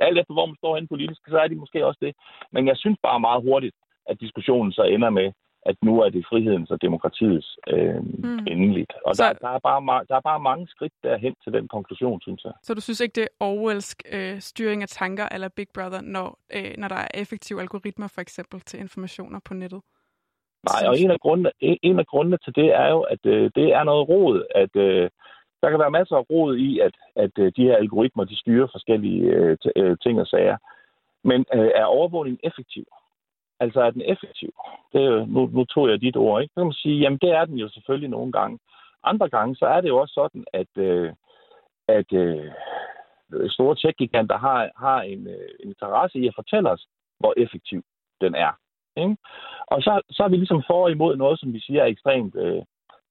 Alt efter, hvor man står hen politisk, så er de måske også det. Men jeg synes bare meget hurtigt, at diskussionen så ender med, at nu er det frihedens og demokratiets øh, mm. endeligt. Og så... der, der, er bare, der er bare mange skridt derhen til den konklusion, synes jeg. Så du synes ikke, det er Orwellsk øh, styring af tanker eller Big Brother, når, øh, når der er effektive algoritmer for eksempel til informationer på nettet? Nej, og en af, grundene, en af grundene til det er jo, at øh, det er noget rod, at øh, der kan være masser af rod i, at, at øh, de her algoritmer, de styrer forskellige øh, øh, ting og sager. Men øh, er overvågning effektiv? Altså er den effektiv? Det nu, nu tog jeg dit ord, ikke? Så kan man sige, jamen det er den jo selvfølgelig nogle gange. Andre gange, så er det jo også sådan, at, øh, at øh, store tech-giganter har, har en, øh, en interesse i at fortælle os, hvor effektiv den er. Ikke? Og så, så er vi ligesom for imod noget, som vi siger er ekstremt øh,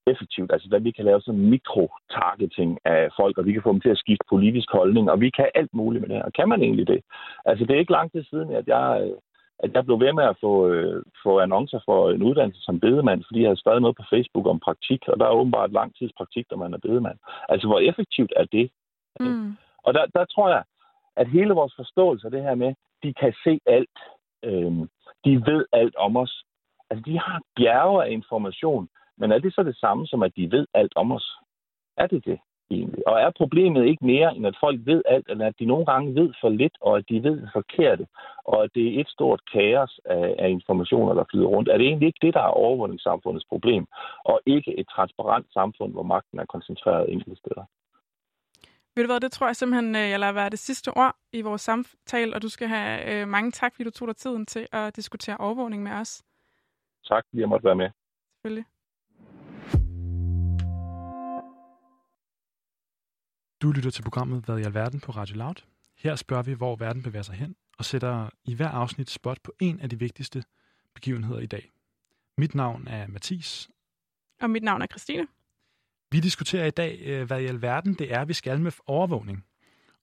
effektivt. Altså, at vi kan lave sådan mikro-targeting af folk, og vi kan få dem til at skifte politisk holdning, og vi kan alt muligt med det her. Kan man egentlig det? Altså, det er ikke lang tid siden, at jeg, at jeg blev ved med at få, øh, få annoncer for en uddannelse som bedemand, fordi jeg havde skrevet noget på Facebook om praktik, og der er åbenbart lang tids praktik, når man er bedemand. Altså, hvor effektivt er det? Mm. Og der, der tror jeg, at hele vores forståelse af det her med, de kan se alt, øh, de ved alt om os. Altså, de har bjerge af information, men er det så det samme som, at de ved alt om os? Er det det egentlig? Og er problemet ikke mere, end at folk ved alt, end at de nogle gange ved for lidt, og at de ved det forkerte, og at det er et stort kaos af, af informationer, der flyder rundt? Er det egentlig ikke det, der er overvågningssamfundets problem, og ikke et transparent samfund, hvor magten er koncentreret enkelte steder? Ved du hvad, det tror jeg simpelthen, øh, jeg lader være det sidste ord i vores samtale, og du skal have øh, mange tak, fordi du tog dig tiden til at diskutere overvågning med os. Tak, fordi jeg måtte være med. Selvfølgelig. Du lytter til programmet Hvad i alverden på Radio Loud. Her spørger vi, hvor verden bevæger sig hen, og sætter i hver afsnit spot på en af de vigtigste begivenheder i dag. Mit navn er Mathis. Og mit navn er Christine. Vi diskuterer i dag, øh, hvad i alverden det er, vi skal med overvågning.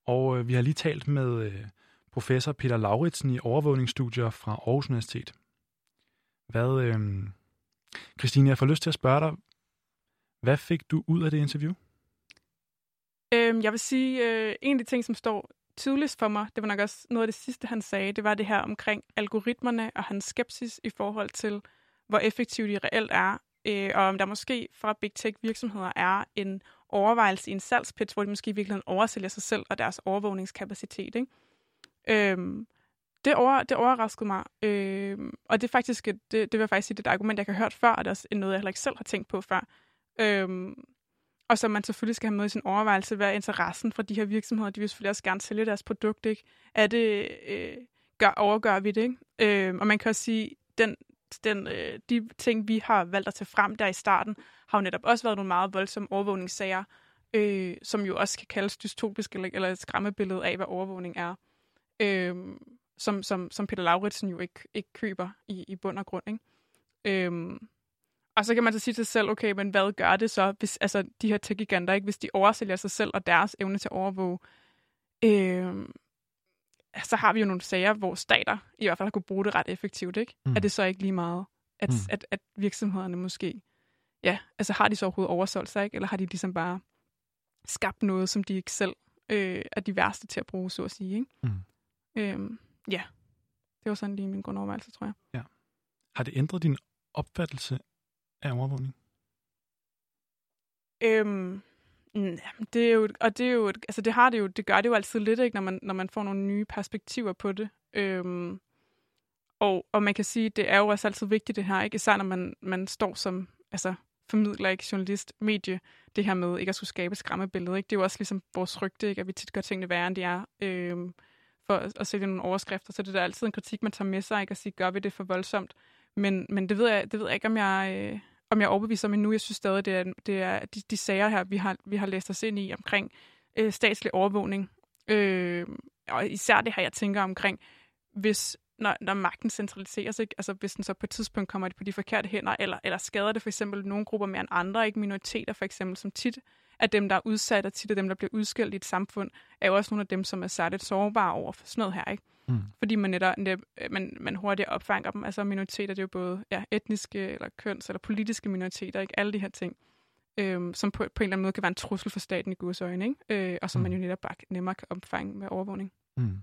Og øh, vi har lige talt med øh, professor Peter Lauritsen i overvågningsstudier fra Aarhus Universitet. Hvad, øh, Christine, jeg får lyst til at spørge dig, hvad fik du ud af det interview? Øhm, jeg vil sige, øh, en af de ting, som står tydeligst for mig, det var nok også noget af det sidste, han sagde, det var det her omkring algoritmerne og hans skepsis i forhold til, hvor effektive de reelt er, øh, og om der måske fra big tech virksomheder er en overvejelse i en salgspitch, hvor de måske i virkeligheden oversælger sig selv og deres overvågningskapacitet. Ikke? Øhm, det, over, det overraskede mig, øhm, og det er faktisk et, det, det vil jeg faktisk sige, det er et argument, jeg har hørt før, og det er også noget, jeg heller ikke selv har tænkt på før. Øhm, og som man selvfølgelig skal have med i sin overvejelse, hvad er interessen fra de her virksomheder? De vil selvfølgelig også gerne sælge deres produkt, ikke? Er det, øh, gør, overgør vi det, ikke? Øh, og man kan også sige, den, den, øh, de ting, vi har valgt at tage frem der i starten, har jo netop også været nogle meget voldsomme overvågningssager, øh, som jo også kan kaldes dystopisk eller, eller et skræmmebillede af, hvad overvågning er. Øh, som, som, som Peter Lauritsen jo ikke, ikke køber i, i bund og grund. Ikke? Øh, og så kan man så sige til sig selv, okay, men hvad gør det så, hvis altså, de her tech-giganter, ikke, hvis de oversælger sig selv og deres evne til at overvåge, øh, så har vi jo nogle sager, hvor stater i hvert fald har kunne bruge det ret effektivt. Ikke? Mm. Er det så ikke lige meget, at, mm. at, at virksomhederne måske, ja, altså har de så overhovedet oversolgt sig, ikke? eller har de ligesom bare skabt noget, som de ikke selv øh, er de værste til at bruge, så at sige. Ikke? Mm. Øh, ja, det var sådan lige min grundovervejelse, tror jeg. Ja. Har det ændret din opfattelse af overvågning? Øhm, det er jo, og det er jo, altså det har det jo, det gør det jo altid lidt, ikke, når man, når man får nogle nye perspektiver på det. Øhm, og, og man kan sige, det er jo også altid vigtigt det her, ikke? Især når man, man står som altså, formidler, ikke journalist, medie, det her med ikke at skulle skabe skræmmebillede. Ikke? Det er jo også ligesom vores rygte, ikke? at vi tit gør tingene værre, end de er. Øhm, for at, at sætte nogle overskrifter, så det er der altid en kritik, man tager med sig, ikke? at sige, gør vi det for voldsomt? Men, men det, ved jeg, det ved jeg ikke, om jeg, øh, om jeg er overbevist om endnu. Jeg synes stadig, det er, det er de, de sager her, vi har, vi har læst os ind i omkring øh, statslig overvågning. Øh, og især det her, jeg tænker omkring, hvis når, når magten centraliseres, ikke? altså hvis den så på et tidspunkt kommer på de forkerte hænder, eller, eller skader det for eksempel nogle grupper mere end andre, ikke minoriteter for eksempel, som tit er dem, der er udsat, og tit er dem, der bliver udskilt i et samfund, er jo også nogle af dem, som er særligt sårbare over for sådan noget her. Ikke? Mm. Fordi man, netop, man, man hurtigt opfanger dem. Altså minoriteter, det er jo både ja, etniske eller køns- eller politiske minoriteter, ikke? Alle de her ting, øhm, som på, på en eller anden måde kan være en trussel for staten i Guds øjne, ikke? Øh, og som mm. man jo netop bare nemmere kan opfange med overvågning. Mm.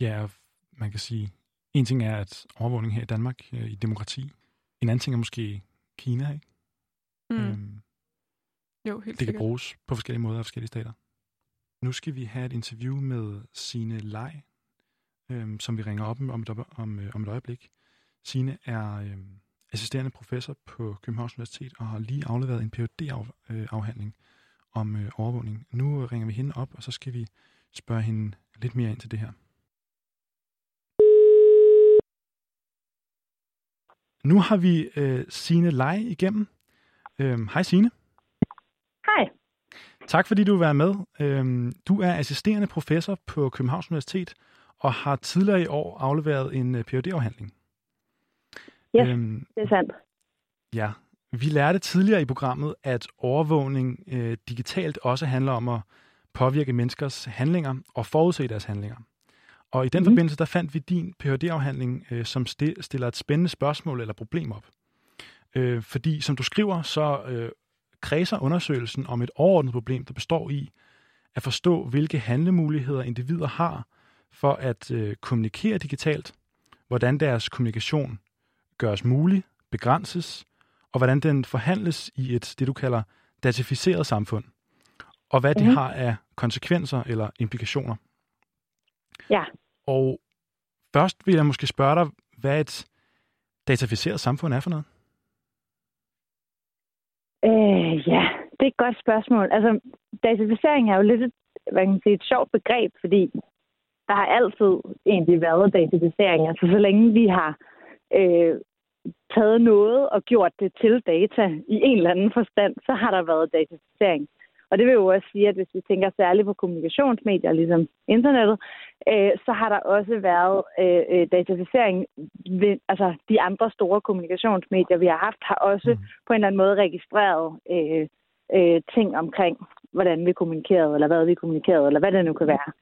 Ja, man kan sige, en ting er, at overvågning her i Danmark øh, i demokrati, en anden ting er måske Kina, ikke? Mm. Øhm, jo, helt Det sikkert. kan bruges på forskellige måder af forskellige stater. Nu skal vi have et interview med Sine Lej, øhm, som vi ringer op om et, om, øh, om et øjeblik. Sine er øhm, assisterende professor på Københavns Universitet og har lige afleveret en Ph.D.-afhandling om øh, overvågning. Nu ringer vi hende op, og så skal vi spørge hende lidt mere ind til det her. Nu har vi øh, Sine Lej igennem. Øhm, hej Sine. Hej. Tak fordi du vil være med. Øhm, du er assisterende professor på Københavns Universitet og har tidligere i år afleveret en øh, Ph.D.-afhandling. Ja, yes, øhm, det er sandt. Ja, vi lærte tidligere i programmet, at overvågning øh, digitalt også handler om at påvirke menneskers handlinger og forudse deres handlinger. Og i den mm. forbindelse, der fandt vi din Ph.D.-afhandling, øh, som stiller et spændende spørgsmål eller problem op. Øh, fordi, som du skriver, så øh, kredser undersøgelsen om et overordnet problem, der består i at forstå, hvilke handlemuligheder individer har for at øh, kommunikere digitalt, hvordan deres kommunikation gøres mulig, begrænses, og hvordan den forhandles i et, det du kalder, datificeret samfund, og hvad mm. det har af konsekvenser eller implikationer. Ja. Og først vil jeg måske spørge dig, hvad et dataficeret samfund er for noget? Øh, ja, det er et godt spørgsmål. Altså, dataficering er jo lidt et, hvad kan man sige, et sjovt begreb, fordi der har altid egentlig været dataficering. Altså, så længe vi har øh, taget noget og gjort det til data i en eller anden forstand, så har der været dataficering. Og det vil jo også sige, at hvis vi tænker særligt på kommunikationsmedier, ligesom internettet, øh, så har der også været øh, øh, dataficering. Ved, altså de andre store kommunikationsmedier, vi har haft, har også mm. på en eller anden måde registreret øh, øh, ting omkring, hvordan vi kommunikerede, eller hvad vi kommunikerede, eller hvad det nu kan være.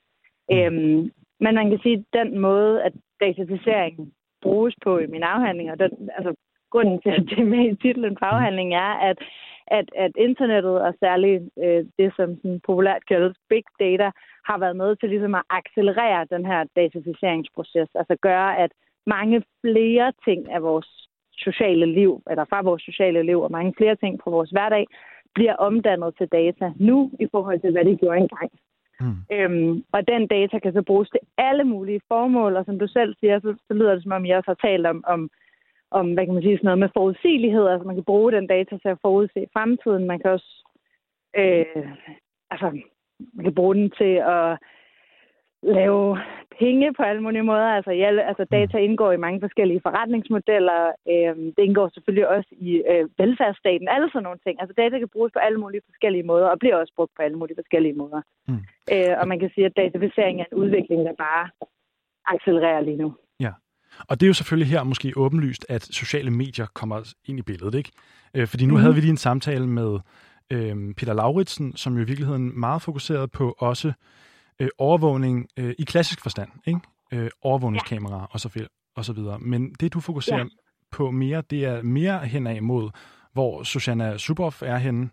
Mm. Øhm, men man kan sige, at den måde, at dataficering bruges på i min afhandling, og den, altså, grunden til, at det er med i titlen på afhandlingen, er, at at, at internettet, og særligt øh, det, som sådan populært kaldes big data, har været med til ligesom at accelerere den her datatiseringsproces, Altså gøre, at mange flere ting af vores sociale liv, eller fra vores sociale liv, og mange flere ting fra vores hverdag, bliver omdannet til data nu i forhold til, hvad det gjorde engang. Mm. Øhm, og den data kan så bruges til alle mulige formål, og som du selv siger, så, så lyder det som om, jeg også har talt om, om om, hvad kan man sige, sådan noget med forudsigelighed. Altså man kan bruge den data til at forudse fremtiden. Man kan også, øh, altså, man kan bruge den til at lave penge på alle mulige måder. Altså, ja, altså data indgår i mange forskellige forretningsmodeller. Øh, det indgår selvfølgelig også i øh, velfærdsstaten. Alle sådan nogle ting. Altså data kan bruges på alle mulige forskellige måder, og bliver også brugt på alle mulige forskellige måder. Mm. Øh, og man kan sige, at dataficering er en udvikling, der bare accelererer lige nu. Og det er jo selvfølgelig her måske åbenlyst, at sociale medier kommer ind i billedet, ikke? Øh, fordi nu mm. havde vi lige en samtale med øh, Peter Lauritsen, som jo i virkeligheden meget fokuseret på også øh, overvågning øh, i klassisk forstand, ikke? Øh, overvågningskameraer ja. og, så, og så videre. Men det, du fokuserer ja. på mere, det er mere henad mod, hvor Susanna Suboff er henne,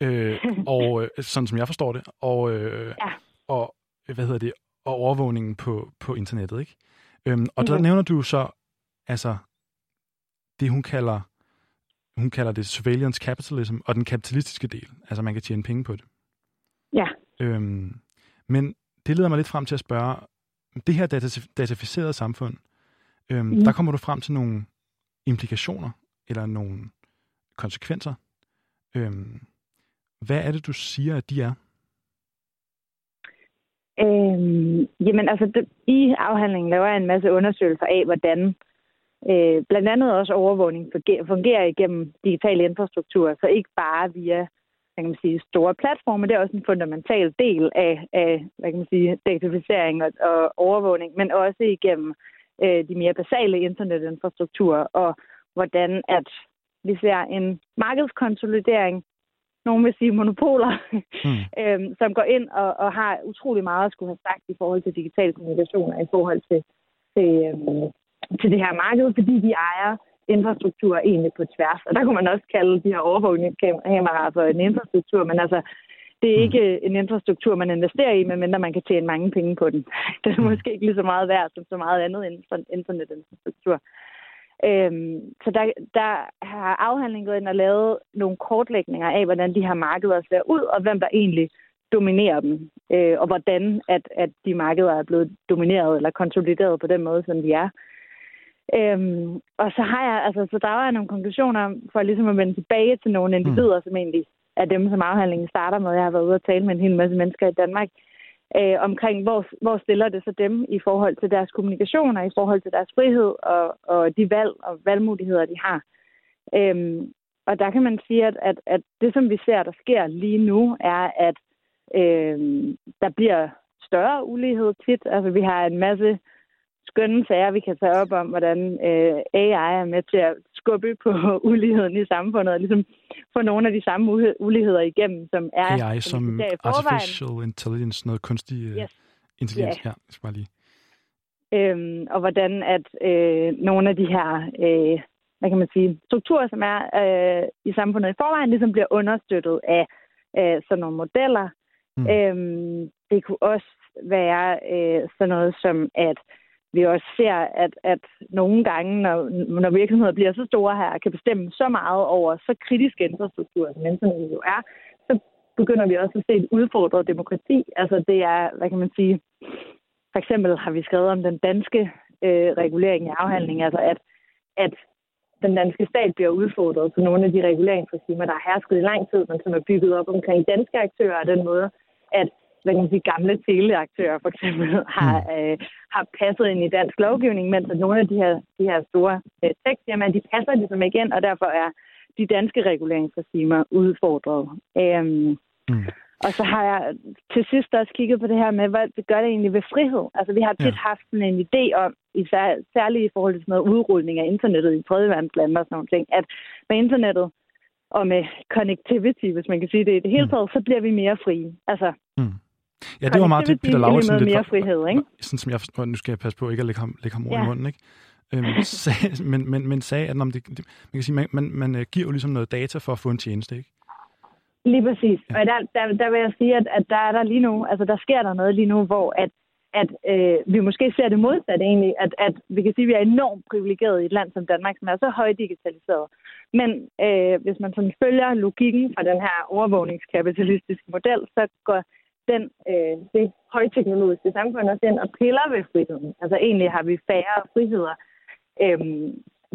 øh, og øh, sådan som jeg forstår det, og, øh, ja. og hvad hedder det, og overvågningen på, på internettet, ikke? Øhm, og der nævner du så, altså, det hun kalder, hun kalder det surveillance capitalism, og den kapitalistiske del, altså man kan tjene penge på det. Ja. Øhm, men det leder mig lidt frem til at spørge, det her dataficerede samfund, øhm, mm. der kommer du frem til nogle implikationer, eller nogle konsekvenser. Øhm, hvad er det, du siger, at de er? Øhm, jamen altså, det, i afhandlingen laver jeg en masse undersøgelser af, hvordan øh, blandt andet også overvågning fungerer, fungerer igennem digitale infrastrukturer, så ikke bare via kan man sige, store platforme. Det er også en fundamental del af, af hvad kan man sige, dataficering og, og overvågning, men også igennem øh, de mere basale internetinfrastrukturer, og hvordan at vi ser en markedskonsolidering nogen vil sige monopoler, mm. øhm, som går ind og, og har utrolig meget at skulle have sagt i forhold til digitale kommunikationer, i forhold til, til, øhm, til det her marked, fordi de ejer infrastruktur egentlig på tværs. Og der kunne man også kalde de her overvågningskameraer for en infrastruktur, men altså, det er mm. ikke en infrastruktur, man investerer i, medmindre man kan tjene mange penge på den. Den er mm. måske ikke lige så meget værd som så meget andet inden for internetinfrastruktur. Øhm, så der, der har afhandlingen gået ind og lavet nogle kortlægninger af, hvordan de her markeder ser ud, og hvem der egentlig dominerer dem, øh, og hvordan at, at de markeder er blevet domineret eller konsolideret på den måde, som de er. Øhm, og så har jeg, altså, så drager jeg nogle konklusioner for ligesom at vende tilbage til nogle individer, mm. som egentlig er dem, som afhandlingen starter med. Jeg har været ude og tale med en hel masse mennesker i Danmark, øh, omkring, hvor, hvor stiller det så dem i forhold til deres kommunikation og i forhold til deres frihed og, og de valg og valgmuligheder, de har. Øhm, og der kan man sige, at, at, at det, som vi ser, der sker lige nu, er, at øh, der bliver større ulighed tit. Altså, vi har en masse skønne sager, vi kan tage op om, hvordan øh, AI er med til at skubbe på uligheden i samfundet, og ligesom få nogle af de samme uligheder igennem, som er... AI som, som artificial intelligence, noget kunstig uh, yes. intelligens. Yeah. Ja, jeg skal bare lige. Øhm, og hvordan at øh, nogle af de her, øh, hvad kan man sige, strukturer, som er øh, i samfundet i forvejen, ligesom bliver understøttet af øh, sådan nogle modeller. Mm. Øhm, det kunne også være øh, sådan noget som, at vi også ser, at, at nogle gange, når, når virksomheder bliver så store her, kan bestemme så meget over så kritisk infrastruktur, som internet jo er, så begynder vi også at se et udfordret demokrati. Altså det er, hvad kan man sige, for eksempel har vi skrevet om den danske øh, regulering i afhandling, altså at, at den danske stat bliver udfordret på nogle af de reguleringsregimer, der har hersket i lang tid, men som er bygget op omkring danske aktører, og den måde, at hvad kan man sige, gamle teleaktører for eksempel har, mm. øh, har passet ind i dansk lovgivning, mens at nogle af de her, de her store øh, tekstfirmaer, de passer ligesom ikke ind, og derfor er de danske reguleringsregimer udfordret. Øhm, mm. Og så har jeg til sidst også kigget på det her med, hvad det gør det egentlig ved frihed. Altså vi har tit ja. haft en idé om, især, særligt i forhold til sådan noget udrulning af internettet i tredje verdenslande og sådan nogle ting, at med internettet og med connectivity, hvis man kan sige det i det hele mm. taget, mm. så bliver vi mere frie. Altså, mm. Ja, det var meget det, Peter Lauritsen lidt mere frihed, ikke? Sådan som jeg forstår, nu skal jeg passe på ikke at lægge ham, lægge ham ord ja. i munden, ikke? Øhm, sag, men, men, men sagde, at når det, det, man kan sige, man, man, man øh, giver jo ligesom noget data for at få en tjeneste, ikke? Lige præcis. Ja. Og der, der, der vil jeg sige, at, at der er der lige nu, altså der sker der noget lige nu, hvor at, at øh, vi måske ser det modsatte egentlig, at, at vi kan sige, at vi er enormt privilegeret i et land som Danmark, som er så højt digitaliseret. Men øh, hvis man sådan følger logikken fra den her overvågningskapitalistiske model, så går den, øh, det højteknologiske samfund også ind og piller ved friheden. Altså egentlig har vi færre friheder, øh,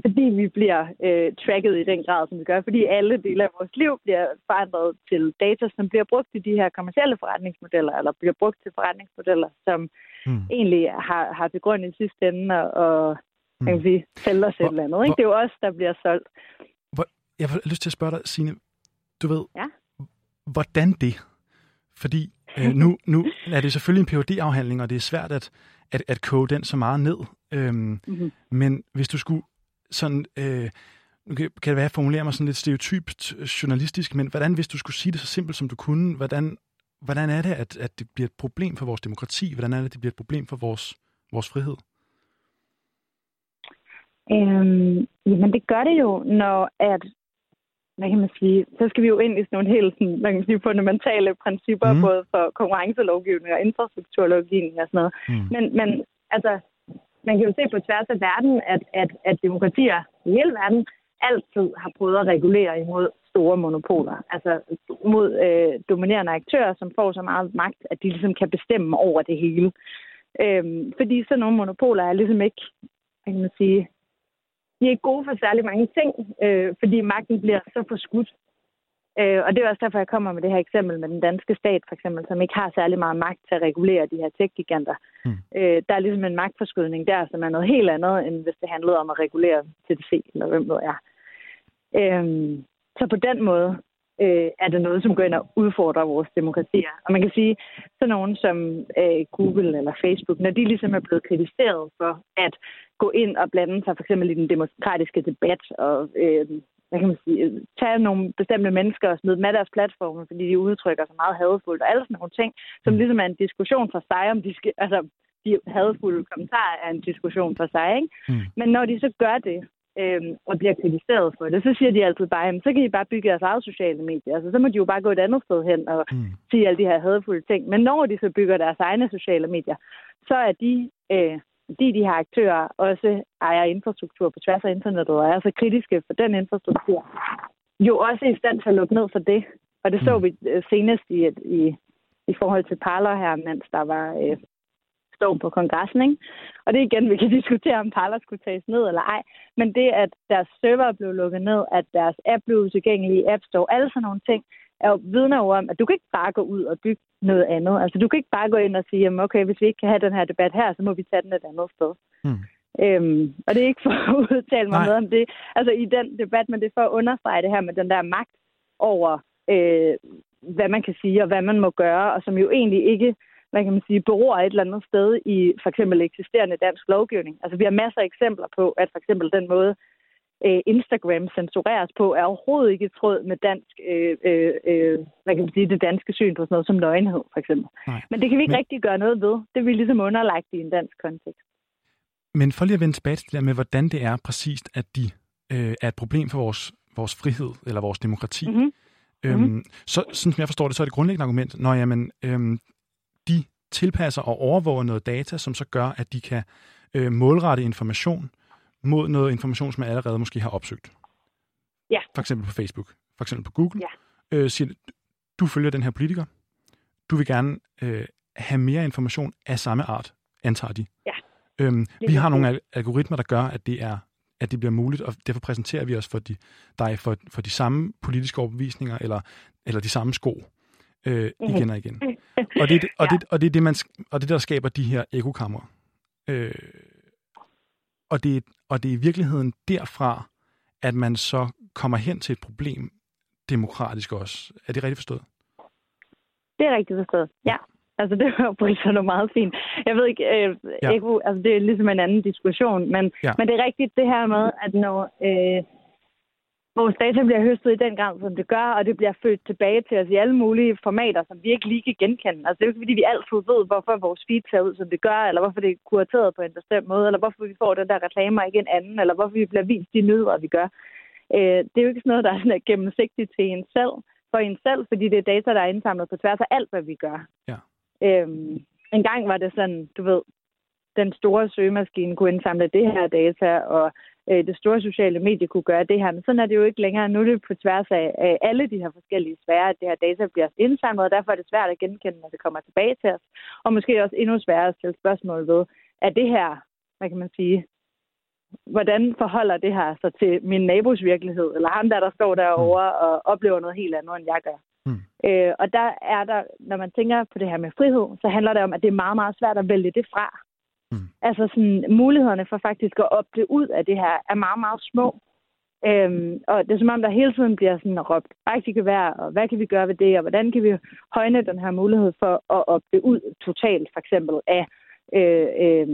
fordi vi bliver øh, tracket i den grad, som vi gør. Fordi alle dele af vores liv bliver forandret til data, som bliver brugt i de her kommersielle forretningsmodeller, eller bliver brugt til forretningsmodeller, som mm. egentlig har, har til grund i sidste ende og mm. kan sige, sælger os et eller andet. Ikke? Hvor, det er jo os, der bliver solgt. Hvor, jeg har lyst til at spørge dig, Signe. Du ved, ja? hvordan det? Fordi Øh, nu, nu er det selvfølgelig en phd afhandling og det er svært at, at, at koge den så meget ned. Øhm, mm-hmm. Men hvis du skulle sådan... Øh, nu kan, det være, at jeg formulerer mig sådan lidt stereotypt journalistisk, men hvordan, hvis du skulle sige det så simpelt, som du kunne, hvordan, hvordan er det, at, at det bliver et problem for vores demokrati? Hvordan er det, at det bliver et problem for vores, vores frihed? Øhm, jamen, det gør det jo, når at hvad kan man sige, så skal vi jo ind i sådan nogle helt sådan, hvad kan man sige, fundamentale principper, mm. både for konkurrencelovgivning og infrastrukturlovgivning og sådan noget. Mm. Men, men altså, man kan jo se på tværs af verden, at, at, at demokratier i hele verden altid har prøvet at regulere imod store monopoler. Altså mod øh, dominerende aktører, som får så meget magt, at de ligesom kan bestemme over det hele. Øhm, fordi sådan nogle monopoler er ligesom ikke, kan man sige, de er ikke gode for særlig mange ting, øh, fordi magten bliver så forskudt. Øh, og det er også derfor, jeg kommer med det her eksempel med den danske stat, for eksempel, som ikke har særlig meget magt til at regulere de her tech-giganter. Mm. Øh, der er ligesom en magtforskydning der, som er noget helt andet, end hvis det handlede om at regulere TDC, eller hvem det er. Øh, så på den måde øh, er det noget, som går ind og udfordrer vores demokratier. Og man kan sige, så nogen som øh, Google eller Facebook, når de ligesom er blevet kritiseret for at gå ind og blande sig for eksempel i den demokratiske debat og øh, hvad kan man sige, tage nogle bestemte mennesker og smide dem af deres platforme, fordi de udtrykker sig meget hadfuldt, og alle sådan nogle ting, som Mm. ligesom er en diskussion for sig, om de skal, altså, de hadfulde kommentarer er en diskussion for sig, ikke? Mm. Men når de så gør det, øhm, og bliver kritiseret for det, så siger de altid bare, jamen, så kan I bare bygge jeres eget sociale medier. Altså, så må de jo bare gå et andet sted hen og Mm. sige alle de her hadfulde ting. Men når de så bygger deres egne sociale medier, så er de, øh, de, de her aktører også ejer infrastruktur på tværs af internettet og er så kritiske for den infrastruktur, jo også i stand til at lukke ned for det. Og det så Mm. vi øh, senest i, i, i forhold til Parler her, mens der var øh, storm på kongressen. Ikke? Og det er igen, vi kan diskutere, om Parler skulle tages ned eller ej. Men det, at deres server blev lukket ned, at deres app blev utilgængelig i App Store, alle sådan nogle ting, er jo vidner jo om, at du kan ikke bare gå ud og bygge noget andet. Altså, du kan ikke bare gå ind og sige, jamen, okay, hvis vi ikke kan have den her debat her, så må vi tage den et andet sted. Mm. Øhm, og det er ikke for at udtale mig Nej. noget om det, altså i den debat, men det er for at understrege det her med den der magt over, øh, hvad man kan sige og hvad man må gøre, og som jo egentlig ikke, hvad kan man sige, beror et eller andet sted i for eksempel eksisterende dansk lovgivning. Altså vi har masser af eksempler på, at for eksempel den måde, øh, Instagram censureres på, er overhovedet ikke i tråd med dansk, øh, øh, øh, hvad kan man sige, det danske syn på sådan noget som nøgenhed, for eksempel. Nej. Men det kan vi ikke Men- rigtig gøre noget ved. Det er vi ligesom underlagt i en dansk kontekst. Men for lige at vende tilbage til det der med, hvordan det er præcist, at de øh, er et problem for vores, vores frihed eller vores demokrati. Mm-hmm. Øhm, så sådan som jeg forstår det, så er det grundlæggende argument, når jamen, øhm, de tilpasser og overvåger noget data, som så gør, at de kan øh, målrette information mod noget information, som man allerede måske har opsøgt. Ja. For eksempel på Facebook, for eksempel på Google. Ja. Øh, siger, du følger den her politiker, du vil gerne øh, have mere information af samme art, antager de. Ja. Øhm, vi har nogle algoritmer, der gør, at det er at det bliver muligt, og derfor præsenterer vi os for de, dig for, for de samme politiske overbevisninger, eller, eller de samme sko, øh, Mhm. igen og igen. Og det, og, Ja. det, og det er det, man, og det der skaber de her ekokammer. Øh, og, det, og det er i virkeligheden derfra, at man så kommer hen til et problem demokratisk også. Er det rigtigt forstået? Det er rigtigt forstået, ja. Altså, det var noget meget fint. Jeg ved ikke, øh, Ja. Eko, altså, det er ligesom en anden diskussion, men, ja. men det er rigtigt det her med, at når øh, vores data bliver høstet i den grad, som det gør, og det bliver født tilbage til os i alle mulige formater, som vi ikke lige kan genkende. Altså, det er jo ikke, fordi vi altid ved, hvorfor vores feed ser ud, som det gør, eller hvorfor det er kurateret på en bestemt måde, eller hvorfor vi får den der reklamer ikke en anden, eller hvorfor vi bliver vist de nyheder, vi gør. Øh, det er jo ikke sådan noget, der er sådan er gennemsigtigt til en selv, for en selv, fordi det er data, der er indsamlet på tværs af alt, hvad vi gør. Ja. Øhm, en gang var det sådan, du ved, den store søgemaskine kunne indsamle det her data, og øh, det store sociale medie kunne gøre det her. Men sådan er det jo ikke længere. Nu er det på tværs af, alle de her forskellige sfærer, at det her data bliver indsamlet, og derfor er det svært at genkende, når det kommer tilbage til os. Og måske også endnu sværere at stille spørgsmål ved, er det her, hvad kan man sige, hvordan forholder det her sig til min nabos virkelighed, eller ham der, der står derovre mm. og oplever noget helt andet, end jeg gør. Mm. Øh, og der er der, når man tænker på det her med frihed, så handler det om, at det er meget, meget svært at vælge det fra. Mm. Altså sådan, mulighederne for faktisk at opte ud af det her er meget, meget små. Øhm, og det er som om, der hele tiden bliver sådan råbt rigtig vær, og hvad kan vi gøre ved det, og hvordan kan vi højne den her mulighed for at opte ud totalt, for eksempel af øh, øh,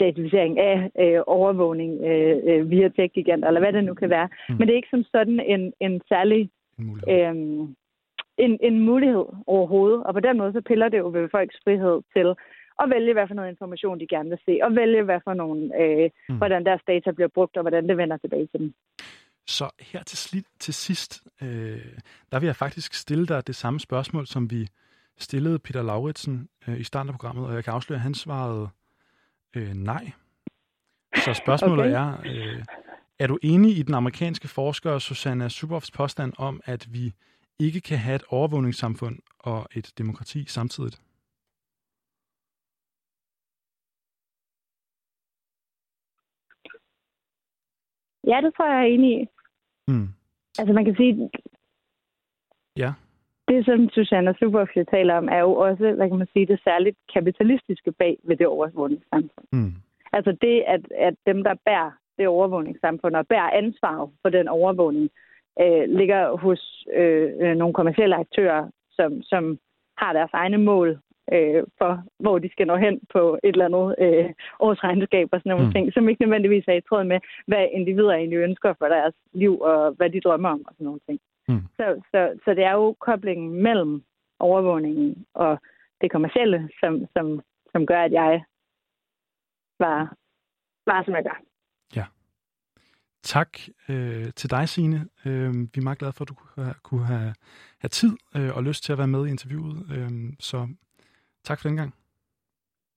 datavisering af øh, overvågning øh, øh, via tech-giganter, eller hvad det nu kan være. Mm. Men det er ikke som sådan en, en særlig En mulighed. øh, en, en mulighed overhovedet. Og på den måde så piller det jo ved folks frihed til at vælge, hvad for noget information de gerne vil se, og vælge, hvad for nogle, øh, Mm. hvordan deres data bliver brugt, og hvordan det vender tilbage til dem. Så her til, sli- til sidst, øh, der vil jeg faktisk stille dig det samme spørgsmål, som vi stillede Peter Lauritsen øh, i starten af programmet, og jeg kan afsløre, at han svarede øh, nej. Så spørgsmålet okay. Er, øh, er du enig i den amerikanske forsker Susanna Zuboffs påstand om, at vi ikke kan have et overvågningssamfund og et demokrati samtidigt? Ja, det tror jeg, er enig i. Mm. Altså man kan sige, Ja. det som Susanna Zuboff jo taler om, er jo også, hvad kan man sige, det særligt kapitalistiske bag ved det overvågningssamfund. Mm. Altså det, at, at dem, der bærer det overvågningssamfund og bærer ansvar for den overvågning, øh, ligger hos øh, øh, nogle kommersielle aktører, som, som har deres egne mål øh, for, hvor de skal nå hen på et eller andet øh, årsregnskab og sådan nogle mm. ting, som ikke nødvendigvis er i tråd med, hvad individer egentlig ønsker for deres liv og hvad de drømmer om og sådan nogle ting. Mm. Så, så, så det er jo koblingen mellem overvågningen og det kommercielle, som, som, som gør, at jeg var, var som jeg gør. Ja. Tak øh, til dig, Signe. Øh, vi er meget glade for, at du kunne have, kunne have, have tid øh, og lyst til at være med i interviewet. Øh, så tak for den gang.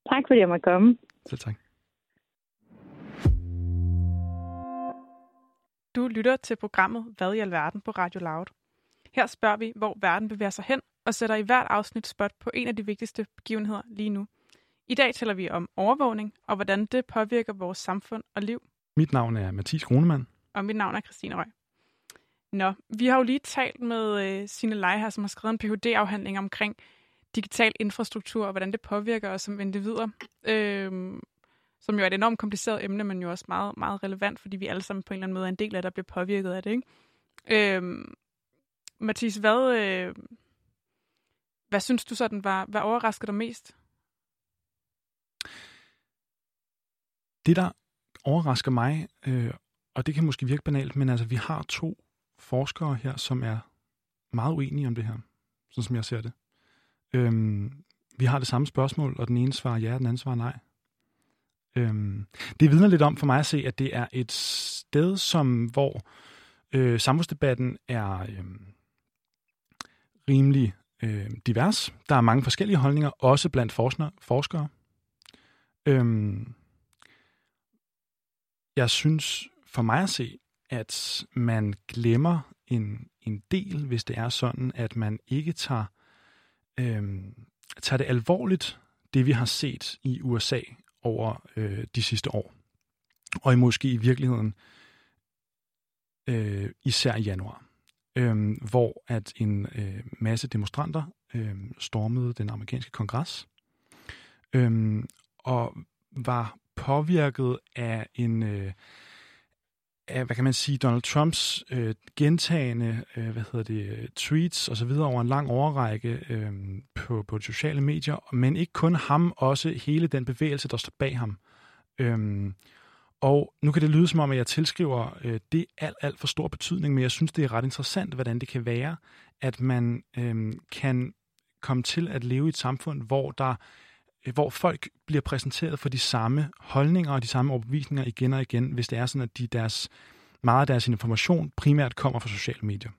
Tak fordi jeg måtte komme. Selv tak. Du lytter til programmet Hvad i alverden på Radio Loud. Her spørger vi, hvor verden bevæger sig hen, og sætter i hvert afsnit spot på en af de vigtigste begivenheder lige nu. I dag taler vi om overvågning, og hvordan det påvirker vores samfund og liv. Mit navn er Mathis Kronemann. Og mit navn er Christine Røg. Nå, vi har jo lige talt med øh, Signe Leje her, som har skrevet en Ph.D.-afhandling omkring digital infrastruktur og hvordan det påvirker os som individer. Øh, som jo er et enormt kompliceret emne, men jo også meget, meget relevant, fordi vi alle sammen på en eller anden måde er en del af, der bliver påvirket af det. Ikke? Øh, Mathis, hvad, øh, hvad synes du sådan var, hvad overraskede dig mest? Det, der overrasker mig, øh, og det kan måske virke banalt, men altså, vi har to forskere her, som er meget uenige om det her, sådan som jeg ser det. Øhm, vi har det samme spørgsmål, og den ene svarer ja, og den anden svarer nej. Øhm, det vidner lidt om for mig at se, at det er et sted, som hvor øh, samfundsdebatten er øh, rimelig øh, divers. Der er mange forskellige holdninger, også blandt forskere. forskere. Øhm, jeg synes for mig at se, at man glemmer en, en del, hvis det er sådan, at man ikke tager, øhm, tager det alvorligt, det vi har set i USA over øh, de sidste år. Og i måske i virkeligheden øh, især i januar øh, hvor at en øh, masse demonstranter øh, stormede den amerikanske kongres øh, og var påvirket af en øh, af, hvad kan man sige, Donald Trumps øh, gentagende øh, hvad hedder det, tweets og så videre over en lang overrække øh, på, på de sociale medier, men ikke kun ham, også hele den bevægelse, der står bag ham. Øh, og nu kan det lyde som om, at jeg tilskriver øh, det alt, alt for stor betydning, men jeg synes, det er ret interessant, hvordan det kan være, at man øh, kan komme til at leve i et samfund, hvor der øh, Øh, hvor folk bliver præsenteret for de samme holdninger og de samme overbevisninger igen og igen, hvis det er sådan, at de deres, meget af deres information primært kommer fra sociale medier.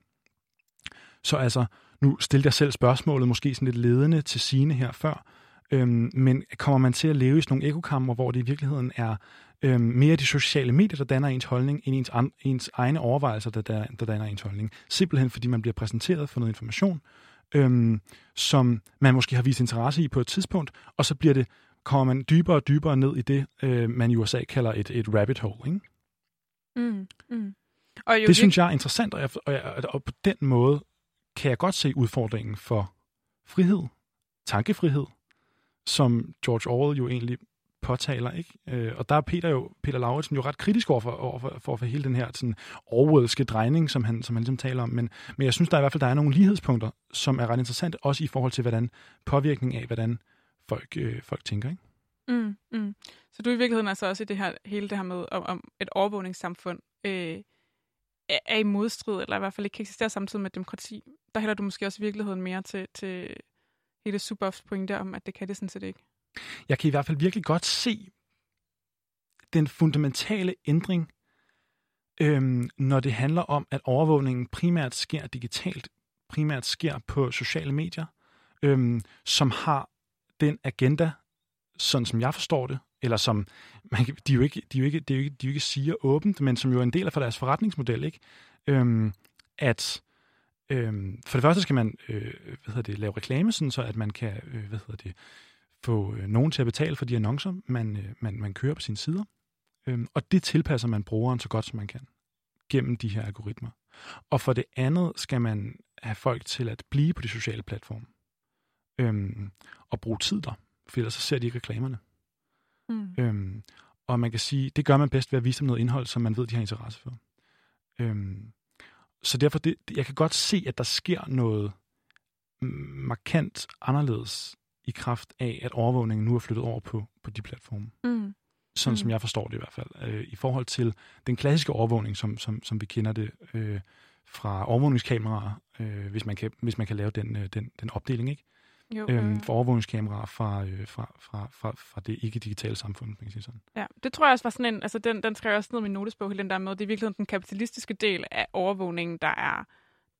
Så altså, nu stiller jeg selv spørgsmålet, måske sådan lidt ledende til sine her før, øhm, men kommer man til at leve i sådan nogle ekokammer, hvor det i virkeligheden er øhm, mere de sociale medier, der danner ens holdning, end ens, an, ens egne overvejelser, der, der, der danner ens holdning. Simpelthen fordi man bliver præsenteret for noget information, øhm, som man måske har vist interesse i på et tidspunkt, og så bliver det, kommer man dybere og dybere ned i det, øh, man i USA kalder et, et rabbit hole. Ikke? Mm, mm. Og jo det synes jeg er interessant, og, jeg, og, jeg, og på den måde kan jeg godt se udfordringen for frihed, tankefrihed, som George Orwell jo egentlig påtaler. Ikke? Øh, og der er Peter, jo, Peter Lauritsen jo ret kritisk over for, over for, for, for hele den her sådan, Orwellske drejning, som han, som han ligesom taler om. Men, men jeg synes der i hvert fald, der er nogle lighedspunkter, som er ret interessante, også i forhold til, hvordan påvirkning af, hvordan folk, øh, folk tænker. Ikke? Mm, mm. Så du i virkeligheden altså også i det her, hele det her med, om, om et overvågningssamfund øh, er i modstrid, eller i hvert fald ikke kan eksistere samtidig med demokrati. Der hælder du måske også i virkeligheden mere til, til hele Suboffs pointe om, at det kan det sådan set ikke. Jeg kan i hvert fald virkelig godt se den fundamentale ændring, øhm, når det handler om, at overvågningen primært sker digitalt, primært sker på sociale medier, øhm, som har den agenda, sådan som jeg forstår det, eller som man, de, jo ikke, de, jo ikke, de, jo ikke, de jo ikke siger åbent, men som jo er en del af deres forretningsmodel, ikke? Øhm, at øhm, for det første skal man øh, hvad hedder det, lave reklame, sådan så at man kan øh, hvad hedder det, få øh, nogen til at betale for de annoncer, man, øh, man, man kører på sine sider. Øhm, og det tilpasser man brugeren så godt som man kan gennem de her algoritmer. Og for det andet skal man have folk til at blive på de sociale platforme øhm, og bruge tid der, for ellers så ser de ikke reklamerne. Mm. Øhm, og man kan sige, det gør man bedst ved at vise dem noget indhold, som man ved, de har interesse for. Øhm, så derfor, det, jeg kan godt se, at der sker noget markant anderledes i kraft af, at overvågningen nu er flyttet over på, på de platforme. Mm. Sådan mm. som jeg forstår det i hvert fald. Øh, I forhold til den klassiske overvågning, som, som, som vi kender det øh, fra overvågningskameraer, øh, hvis, man kan, hvis man kan lave den, øh, den, den opdeling, ikke? Jo, Øhm, øh, for overvågningskameraer fra, øh, fra, fra, fra, fra det ikke-digitale samfund, man kan sige sådan. Ja, det tror jeg også var sådan en, altså den, den skrev jeg også ned i min notesbog, den der med, det er i virkeligheden den kapitalistiske del af overvågningen, der er,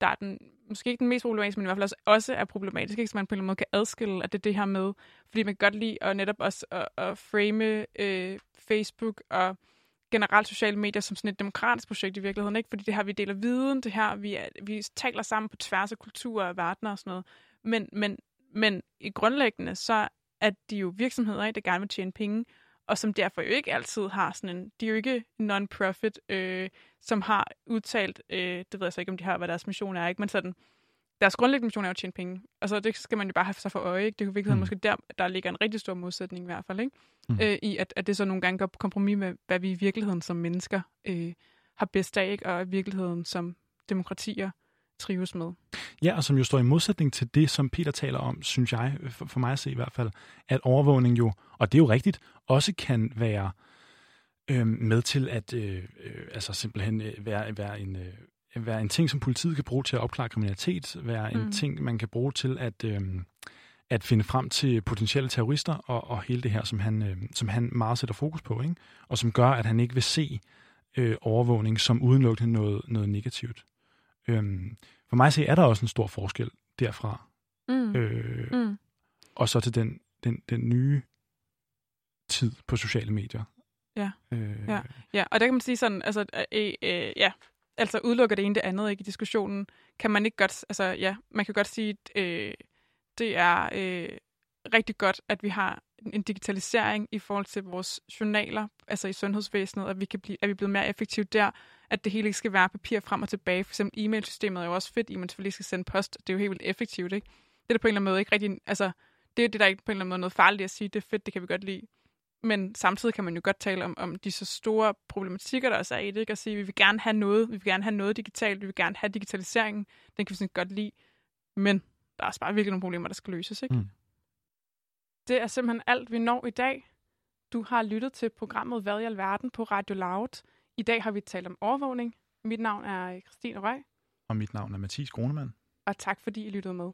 der er den, måske ikke den mest problematiske, men i hvert fald også, også er problematisk, ikke? så man på en eller anden måde kan adskille, at det er det her med, fordi man kan godt lide at netop også at, at frame øh, Facebook og generelt sociale medier som sådan et demokratisk projekt i virkeligheden, ikke? Fordi det her, vi deler viden, det her, vi, er, vi taler sammen på tværs af kulturer og verdener og sådan noget. Men, men, men i grundlæggende, så at de jo virksomheder, ikke, der gerne vil tjene penge, og som derfor jo ikke altid har sådan en, de er jo ikke non-profit, øh, som har udtalt, øh, det ved jeg så ikke, om de har, hvad deres mission er, ikke, men sådan, deres grundlæggende mission er jo at tjene penge. Og så det skal man jo bare have sig for øje, ikke? Det er jo virkeligheden Mm. måske der, der ligger en rigtig stor modsætning i hvert fald, ikke? Mm. Øh, I at, at det så nogle gange går på kompromis med, hvad vi i virkeligheden som mennesker øh, har bedst af, ikke? Og i virkeligheden som demokratier trives med. Ja, og som jo står i modsætning til det, som Peter taler om, synes jeg, for, for mig at se i hvert fald, at overvågning jo, og det er jo rigtigt, også kan være øh, med til at øh, øh, altså simpelthen øh, være, være, en, øh, være en ting, som politiet kan bruge til at opklare kriminalitet, være en Mm. ting, man kan bruge til at, øh, at finde frem til potentielle terrorister, og, og hele det her, som han, øh, som han meget sætter fokus på, ikke? og som gør, at han ikke vil se øh, overvågning som udelukkende noget, noget negativt. Øhm, for mig at se, er der også en stor forskel derfra, Mm. øh, Mm. og så til den, den, den nye tid på sociale medier. Ja. Øh, Ja. Ja, og der kan man sige sådan, altså, øh, øh, ja, altså udelukker det ene det andet ikke i diskussionen, kan man ikke godt, altså ja, man kan godt sige, at øh, det er øh, rigtig godt, at vi har en digitalisering i forhold til vores journaler, altså i sundhedsvæsenet, at vi kan blive, at vi er blevet mere effektive der, at det hele ikke skal være papir frem og tilbage. For eksempel e-mailsystemet er jo også fedt, i man selvfølgelig skal sende post. Det er jo helt vildt effektivt, ikke? Det er der på en eller anden måde ikke rigtig, altså, det er det, der er ikke på en eller anden måde noget farligt at sige, det er fedt, det kan vi godt lide. Men samtidig kan man jo godt tale om, om de så store problematikker, der også er i det, ikke? At sige, vi vil gerne have noget, vi vil gerne have noget digitalt, vi vil gerne have digitaliseringen, den kan vi sådan godt lide. Men der er også bare virkelig nogle problemer, der skal løses, ikke? Mm. Det er simpelthen alt, vi når i dag. Du har lyttet til programmet Hvad i alverden på Radio Loud. I dag har vi talt om overvågning. Mit navn er Christine Røg, Og mit navn er Mathis Grunemann. og tak fordi I lyttede med.